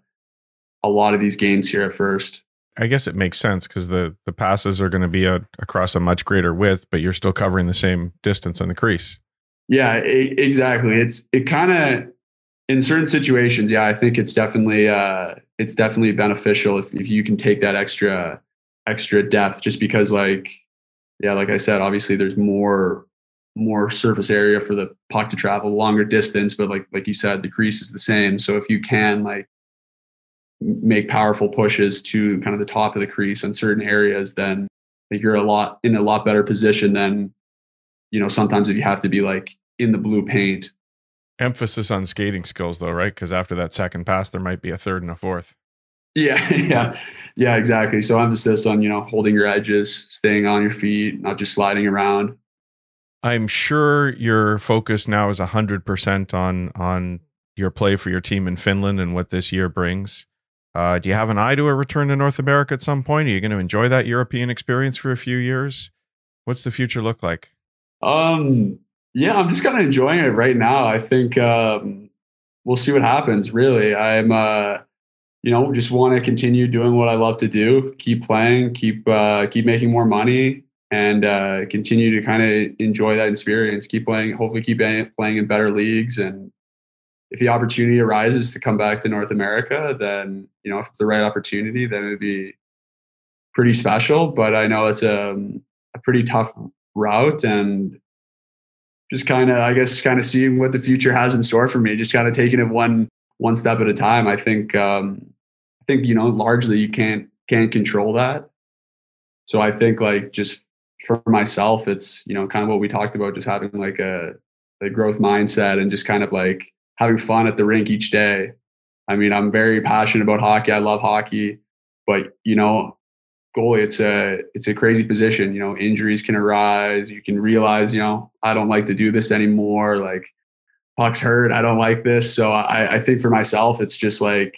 [SPEAKER 6] a lot of these games here at first.
[SPEAKER 5] I guess it makes sense because the the passes are going to be a, across a much greater width, but you're still covering the same distance on the crease.
[SPEAKER 6] Yeah, it, exactly. It's it kind of in certain situations. Yeah, I think it's definitely uh, it's definitely beneficial if if you can take that extra extra depth, just because like yeah, like I said, obviously there's more more surface area for the puck to travel longer distance, but like like you said, the crease is the same. So if you can like make powerful pushes to kind of the top of the crease in certain areas, then you're a lot in a lot better position than you know sometimes if you have to be like in the blue paint.
[SPEAKER 5] Emphasis on skating skills though, right? Because after that second pass, there might be a third and a fourth.
[SPEAKER 6] Yeah, [laughs] yeah, yeah, exactly. So emphasis on you know holding your edges, staying on your feet, not just sliding around.
[SPEAKER 5] I'm sure your focus now is hundred percent on on your play for your team in Finland and what this year brings. Uh, do you have an eye to a return to North America at some point? Are you going to enjoy that European experience for a few years? What's the future look like?
[SPEAKER 6] Um, yeah, I'm just kind of enjoying it right now. I think um, we'll see what happens. Really, I'm, uh, you know, just want to continue doing what I love to do, keep playing, keep uh, keep making more money, and uh, continue to kind of enjoy that experience. Keep playing, hopefully, keep playing in better leagues and if the opportunity arises to come back to North America, then you know if it's the right opportunity, then it'd be pretty special. But I know it's a, a pretty tough route, and just kind of I guess kind of seeing what the future has in store for me. Just kind of taking it one one step at a time. I think um, I think you know largely you can't can't control that. So I think like just for myself, it's you know kind of what we talked about, just having like a a growth mindset and just kind of like having fun at the rink each day. I mean, I'm very passionate about hockey. I love hockey, but you know, goalie, it's a it's a crazy position. You know, injuries can arise. You can realize, you know, I don't like to do this anymore. Like pucks hurt. I don't like this. So I, I think for myself, it's just like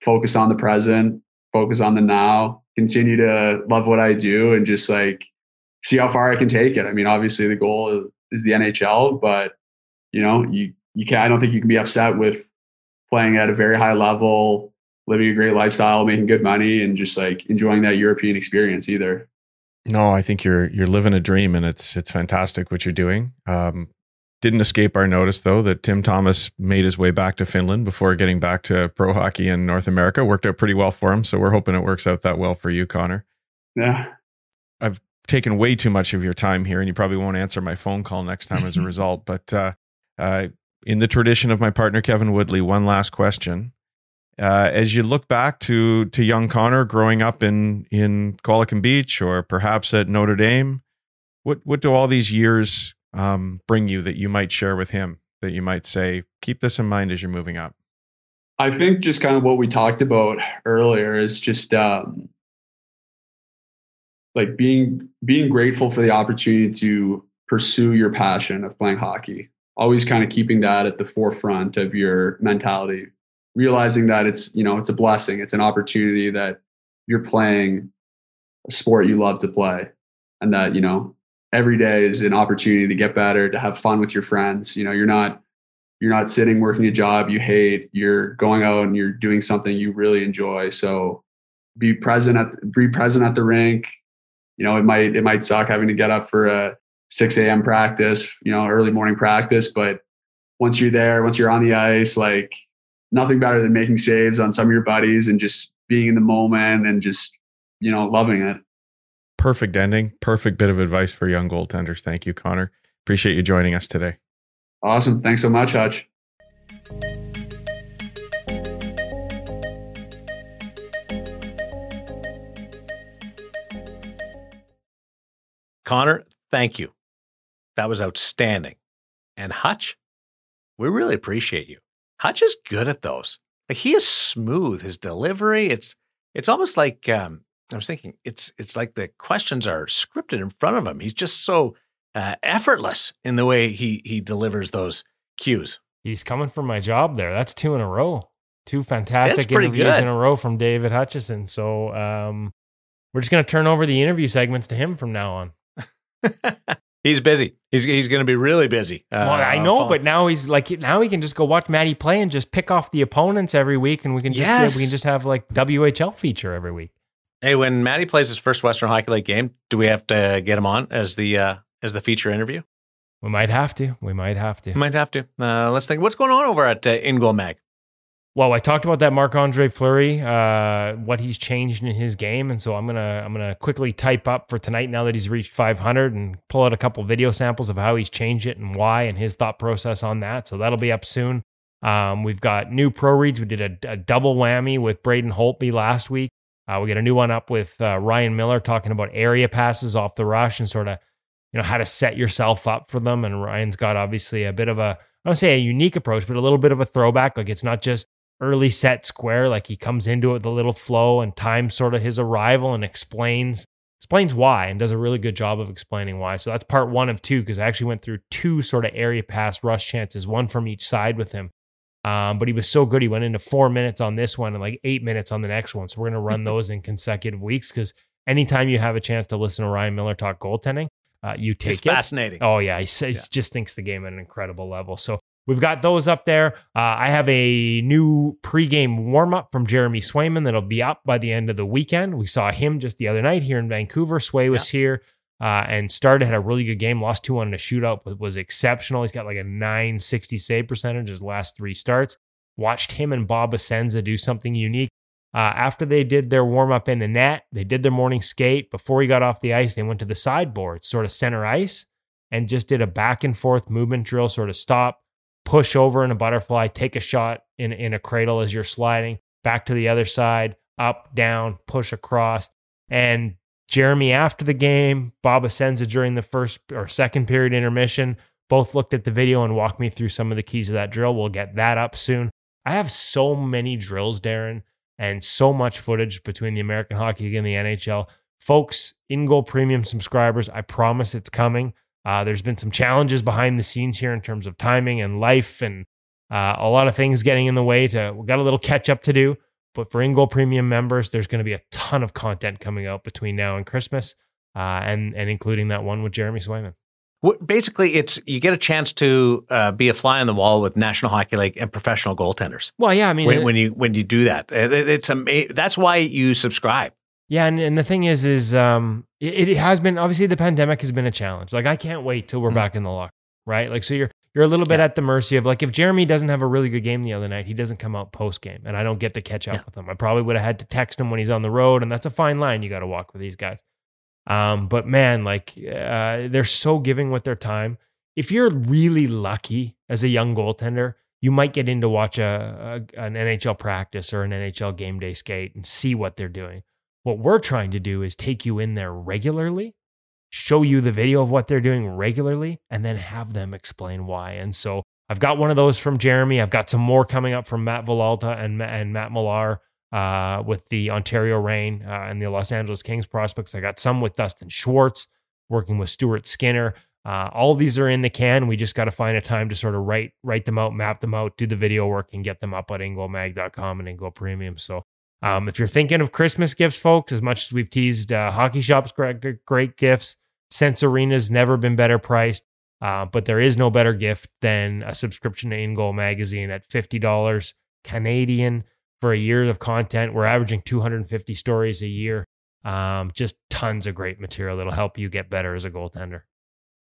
[SPEAKER 6] focus on the present, focus on the now, continue to love what I do, and just like see how far I can take it. I mean, obviously the goal is the NHL, but you know, you you can I don't think you can be upset with playing at a very high level, living a great lifestyle, making good money, and just like enjoying that European experience either.
[SPEAKER 5] No, I think you're you're living a dream, and it's it's fantastic what you're doing. Um, didn't escape our notice though that Tim Thomas made his way back to Finland before getting back to pro hockey in North America. Worked out pretty well for him, so we're hoping it works out that well for you, Connor.
[SPEAKER 6] Yeah,
[SPEAKER 5] I've taken way too much of your time here, and you probably won't answer my phone call next time as a [laughs] result. But uh, uh, in the tradition of my partner Kevin Woodley, one last question. Uh, as you look back to to young Connor growing up in in Qualicum Beach or perhaps at Notre Dame, what what do all these years um, bring you that you might share with him? That you might say, keep this in mind as you're moving up.
[SPEAKER 6] I think just kind of what we talked about earlier is just um, like being being grateful for the opportunity to pursue your passion of playing hockey always kind of keeping that at the forefront of your mentality realizing that it's you know it's a blessing it's an opportunity that you're playing a sport you love to play and that you know every day is an opportunity to get better to have fun with your friends you know you're not you're not sitting working a job you hate you're going out and you're doing something you really enjoy so be present at be present at the rink you know it might it might suck having to get up for a 6 a.m. practice, you know, early morning practice. But once you're there, once you're on the ice, like nothing better than making saves on some of your buddies and just being in the moment and just, you know, loving it.
[SPEAKER 5] Perfect ending. Perfect bit of advice for young goaltenders. Thank you, Connor. Appreciate you joining us today.
[SPEAKER 6] Awesome. Thanks so much, Hutch.
[SPEAKER 1] Connor, thank you. That was outstanding. And Hutch, we really appreciate you. Hutch is good at those. Like he is smooth. His delivery, it's it's almost like um, I was thinking. It's it's like the questions are scripted in front of him. He's just so uh, effortless in the way he he delivers those cues.
[SPEAKER 2] He's coming for my job there. That's two in a row. Two fantastic interviews
[SPEAKER 1] good.
[SPEAKER 2] in a row from David Hutchison. So um, we're just going to turn over the interview segments to him from now on. [laughs]
[SPEAKER 1] he's busy. He's he's going to be really busy. Uh,
[SPEAKER 2] well, I know,
[SPEAKER 1] follow-
[SPEAKER 2] but now he's like now he can just go watch Maddie play and just pick off the opponents every week, and we can just
[SPEAKER 1] Yes.
[SPEAKER 2] we can just have like WHL feature every week.
[SPEAKER 1] hey, when Maddie plays his first Western Hockey League game, do we have to get him on as the uh, as the feature interview?
[SPEAKER 2] We might have to. We might have to.
[SPEAKER 1] We Might have to. Uh, let's think. What's going on over at uh, Mag?
[SPEAKER 2] Well, I talked about that Marc Andre Fleury, uh, what he's changed in his game, and so I'm gonna I'm gonna quickly type up for tonight now that he's reached 500 and pull out a couple video samples of how he's changed it and why and his thought process on that. So that'll be up soon. Um, we've got new pro reads. We did a, a double whammy with Braden Holtby last week. Uh, we got a new one up with uh, Ryan Miller talking about area passes off the rush and sort of you know how to set yourself up for them. And Ryan's got obviously a bit of a I don't say a unique approach, but a little bit of a throwback. Like it's not just early set square. Like he comes into it with a little flow and times sort of his arrival and explains explains why and does a really good job of explaining why. So that's part one of two because I actually went through two sort of area pass rush chances, one from each side with him. Um, but he was so good. He went into four minutes on this one and like eight minutes on the next one. So we're going to run [laughs] those in consecutive weeks because anytime you have a chance to listen to Ryan Miller talk goaltending, uh, you take
[SPEAKER 1] It's
[SPEAKER 2] it.
[SPEAKER 1] fascinating.
[SPEAKER 2] Oh yeah, he,
[SPEAKER 1] Yeah.
[SPEAKER 2] just thinks the game at an incredible level. So we've got those up there. Uh, I have a new pregame warm up from Jeremy Swayman that'll be up by the end of the weekend. We saw him just the other night here in Vancouver. Sway was here uh, and started had a really good game. Lost two one in a shootout, but was exceptional. He's got like a nine sixty save percentage his last three starts. Watched him and Bob Essensa do something unique. Uh, after they did their warm up in the net, they did their morning skate. Before he got off the ice, they went to the sideboard, sort of center ice, and just did a back and forth movement drill, sort of stop, push over in a butterfly, take a shot in, in a cradle as you're sliding, back to the other side, up, down, push across. And Jeremy after the game, Bob Essensa during the first or second period intermission, both looked at the video and walked me through some of the keys of that drill. We'll get that up soon. I have so many drills, Darren, and so much footage between the American Hockey League and the NHL. Folks, in goal premium subscribers, I promise it's coming. Uh, there's been some challenges behind the scenes here in terms of timing and life and uh, a lot of things getting in the way to we got a little catch up to do. But for in goal premium members, there's going to be a ton of content coming out between now and Christmas, uh, and and including that one with Jeremy Swayman.
[SPEAKER 1] Basically, it's you get a chance to uh, be a fly on the wall with National Hockey League and professional goaltenders
[SPEAKER 2] Well, yeah, I mean,
[SPEAKER 1] when,
[SPEAKER 2] it-
[SPEAKER 1] when you when you do that. It- it's ama- That's why you subscribe.
[SPEAKER 2] Yeah, and, and the thing is, is um, it, it has been obviously the pandemic has been a challenge. Like I can't wait till we're
[SPEAKER 1] Mhm.
[SPEAKER 2] back in the lock, right? Like so you're you're a little bit at the mercy of like if Jeremy doesn't have a really good game the other night, he doesn't come out post game, and I don't get to catch up
[SPEAKER 1] Yeah.
[SPEAKER 2] with him. I probably would have had to text him when he's on the road, and that's a fine line you got to walk with these guys. Um, but man, like uh, they're so giving with their time. If you're really lucky as a young goaltender, you might get in to watch a, a an NHL practice or an NHL game day skate and see what they're doing. What we're trying to do is take you in there regularly, show you the video of what they're doing regularly, and then have them explain why. And so I've got one of those from Jeremy. I've got some more coming up from Matt Villalta and, and Matt Millar uh, with the Ontario Reign uh, and the Los Angeles Kings prospects. I got some with Dustin Schwartz, working with Stuart Skinner. Uh, all these are in the can. We just got to find a time to sort of write write them out, map them out, do the video work, and get them up at ingoalmag.com and InGoal Premium. So um, if you're thinking of Christmas gifts, folks, as much as we've teased uh, hockey shops, great, great gifts. Sense Arena's never been better priced, uh, but there is no better gift than a subscription to In Goal magazine at fifty dollars Canadian for a year of content. We're averaging 250 stories a year. Um, just tons of great material that'll help you get better as a goaltender.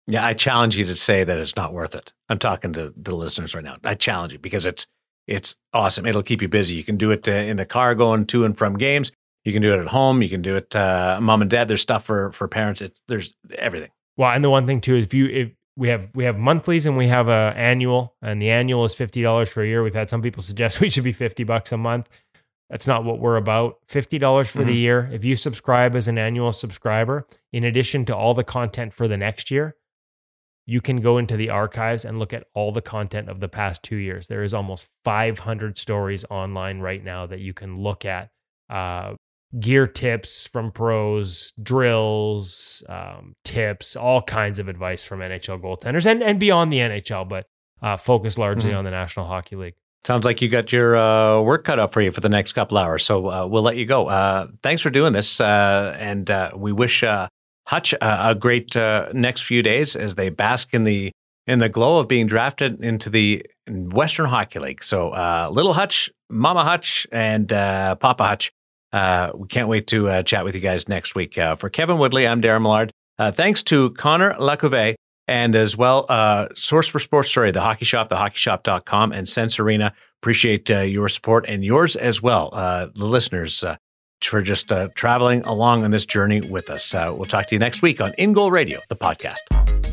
[SPEAKER 1] Yeah, I challenge you to say that it's not worth it. I'm talking to the listeners right now. I challenge you because it's it's awesome. It'll keep you busy. You can do it uh, in the car going to and from games. You can do it at home. You can do it, uh, mom and dad. There's stuff for for parents. It's there's everything.
[SPEAKER 2] Well, and the one thing too is if you if we have we have monthlies and we have a annual, and the annual is fifty dollars for a year. We've had some people [laughs] suggest we should be fifty bucks a month. That's not what we're about. $50 for the
[SPEAKER 3] Mhm.
[SPEAKER 2] year. If you subscribe as an annual subscriber, in addition to all the content for the next year, you can go into the archives and look at all the content of the past two years. There is almost 500 stories online right now that you can look at. Uh, gear tips from pros, drills, um, tips, all kinds of advice from NHL goaltenders and, and beyond the NHL, but uh, focus largely
[SPEAKER 3] Mhm.
[SPEAKER 2] on the National Hockey League.
[SPEAKER 1] Sounds like you got your uh, work cut out for you for the next couple hours. So uh, we'll let you go. Uh, thanks for doing this. Uh, and uh, we wish uh, Hutch a, a great uh, next few days as they bask in the in the glow of being drafted into the Western Hockey League. So uh, little Hutch, Mama Hutch, and uh, Papa Hutch. Uh, we can't wait to uh, chat with you guys next week. Uh, for Kevin Woodley, I'm Darren Millard. Uh, thanks to Connor LaCouvee and as well, uh, Source for Sports Story, the Hockey Shop, thehockeyshop.com, and Sense Arena. Appreciate uh, your support and yours as well, uh, the listeners, uh, for just uh, traveling along on this journey with us. Uh, we'll talk to you next week on In Goal Radio, the podcast.